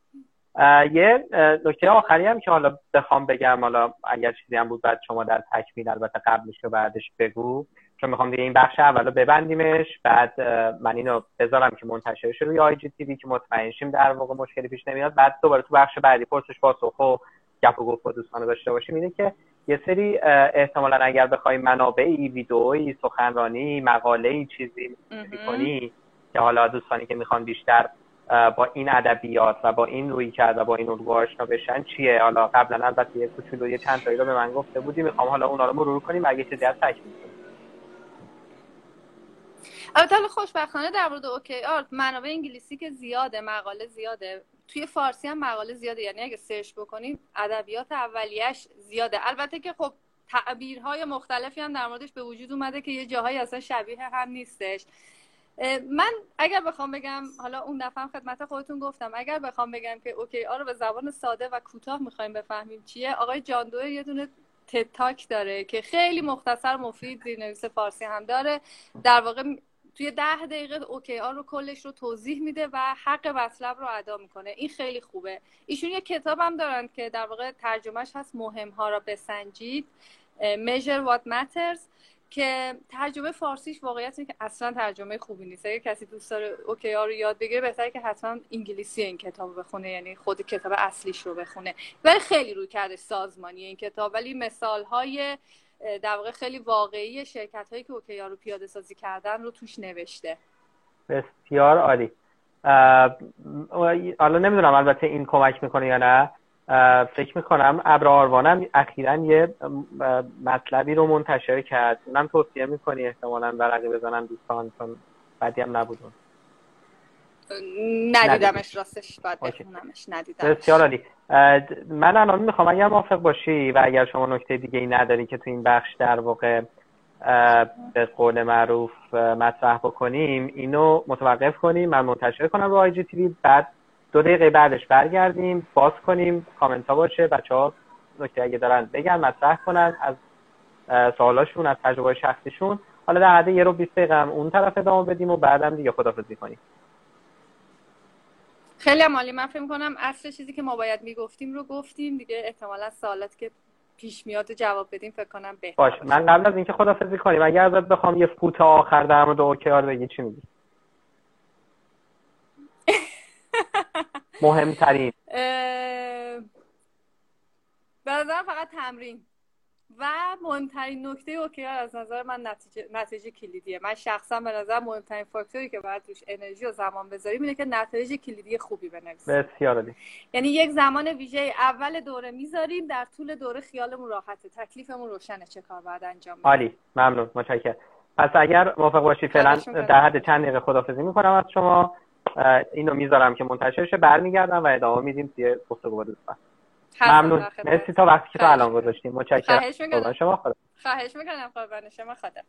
یه نکته آخری هم که حالا بخوام بگم حالا اگر چیزی هم بود بعد شما در تکمیل البته قبلش و بعدش بگو. چون می‌خوام دیگه این بخش اولو ببندیمش. بعد من اینو بذارم که منتشر شه روی آی جی تی که مطمئن شیم در واقع مشکلی پیش نمیاد. بعد دوباره تو بخش بعدی پرسش پاسخ و گپ و گفت با دوستان داشته باشیم اینه که یه سری احتمالا اگر بخوای منابعی ویدئویی سخنرانی مقاله چیزی کنی که حالا دوستانی که می‌خوان بیشتر با این ادبیات و با این روی کرد و با این الگو آشنا بشن چیه؟ حالا قبلا البته یه کوچولو یه چند تایی رو به من گفته بودی می‌خوام حالا اونا رو مرور کنیم اگه چیزی از تکمیل کنیم. البته خوشبختانه در مورد OKR منابع انگلیسی که زیاده مقاله زیاده. توی فارسی هم مقاله زیاده. یعنی اگه search بکنیم ادبیات اولیش زیاده. البته که خب تعبیرهای مختلفی هم در موردش به وجود اومده که یه جاهایی اصلا شبیه هم نیستش. من اگر بخوام بگم حالا اون دفعه خدمت خودتون گفتم اگر بخوام بگم که OKR رو به زبان ساده و کوتاه می‌خوایم بفهمیم چیه آقای John Doerr یه دونه TED Talk داره که خیلی مختصر مفید زیرنویس فارسی هم داره. در واقع توی ده دقیقه OKR رو کلش رو توضیح میده و حق مطلب رو ادا می‌کنه. این خیلی خوبه. ایشون یه کتاب هم دارن که در واقع ترجمهش هست مهم ها را بسنجید measure what matters که ترجمه فارسیش واقعیت که اصلا ترجمه خوبی نیست. اگه کسی دوست داره OKR رو یاد بگیره بهتره که حتما انگلیسی این کتاب رو بخونه یعنی خود کتاب اصلیش رو بخونه. ولی خیلی رویکرد سازمانیه این کتاب. ولی مثال های در واقع خیلی واقعی شرکت هایی که اوکی رو پیاده سازی کردن رو توش نوشته. بسیار عالی. حالا نمی‌دونم البته این کمک می‌کنه یا نه. فکر می‌کنم ابر آروانم اخیرا یه مطلبی رو منتشر کرد. اونم توصیه می‌کنی احتمالا برقی بزنن دوستان چون بدی هم نبودون ندیدمش راستش باید بخونمش ندیدمش. بسیار عالی. من الان می‌خوام اگر موافق باشی و اگر شما نکته دیگه ای نداری که تو این بخش در واقع به قول معروف مطرح بکنیم اینو متوقف کنیم. من منتشر کنم رو آی جی تیوی بعد دو دقیقه بعدش برگردیم باز کنیم. کامنت ها باشه. بچه ها نکته اگه دارن بگن مطرح کنن. از سوالاشون از تجربه شخصیشون. حالا در حد یه رو 20 دقیقه هم اون طرف ادامه بدیم و بعدم دیگه خدافزی کنیم. خیلی عمالی من فکر کنم اصل چیزی که ما باید می‌گفتیم رو گفتیم دیگه. احتمالا سوالات که پیش میاد جواب بدیم فکر کنم بهتر باش من قبل از اینکه خدافزی کنیم اگر ازت بخوام یه فوت آخر در مورد اوکیار بگی چی میگی؟ مهمترین. به نظرم فقط تمرین. و مهمترین نکته اوکی از نظر من نتیجه, نتیجه کلیدیه. من شخصا به نظر مهمترین فاکتوری که باید توش انرژی و زمان بذاریم اینه که نتایج کلیدی خوبی بنویسیم. بسیار عالی. یعنی یک زمان ویژه اول دوره می‌ذاریم در طول دوره خیالمون راحته تکلیفمون روشنه چه کار باید انجام بدیم. عالی. ممنون. متشکرم. پس اگر موافق باشی فعلا در حد چند دقیقه خدافزی می‌کنم از شما. اینو می‌ذارم که منتشر شه برمیگردم و ادامه میدیم. توی گفتگو با دوستان. ممنون. مرسی تا وقتی که تو الان گذاشتیم متشکرم. خواهش می‌کنم. شما. خدا. خواهش می‌کنم. قربان شما. خدا.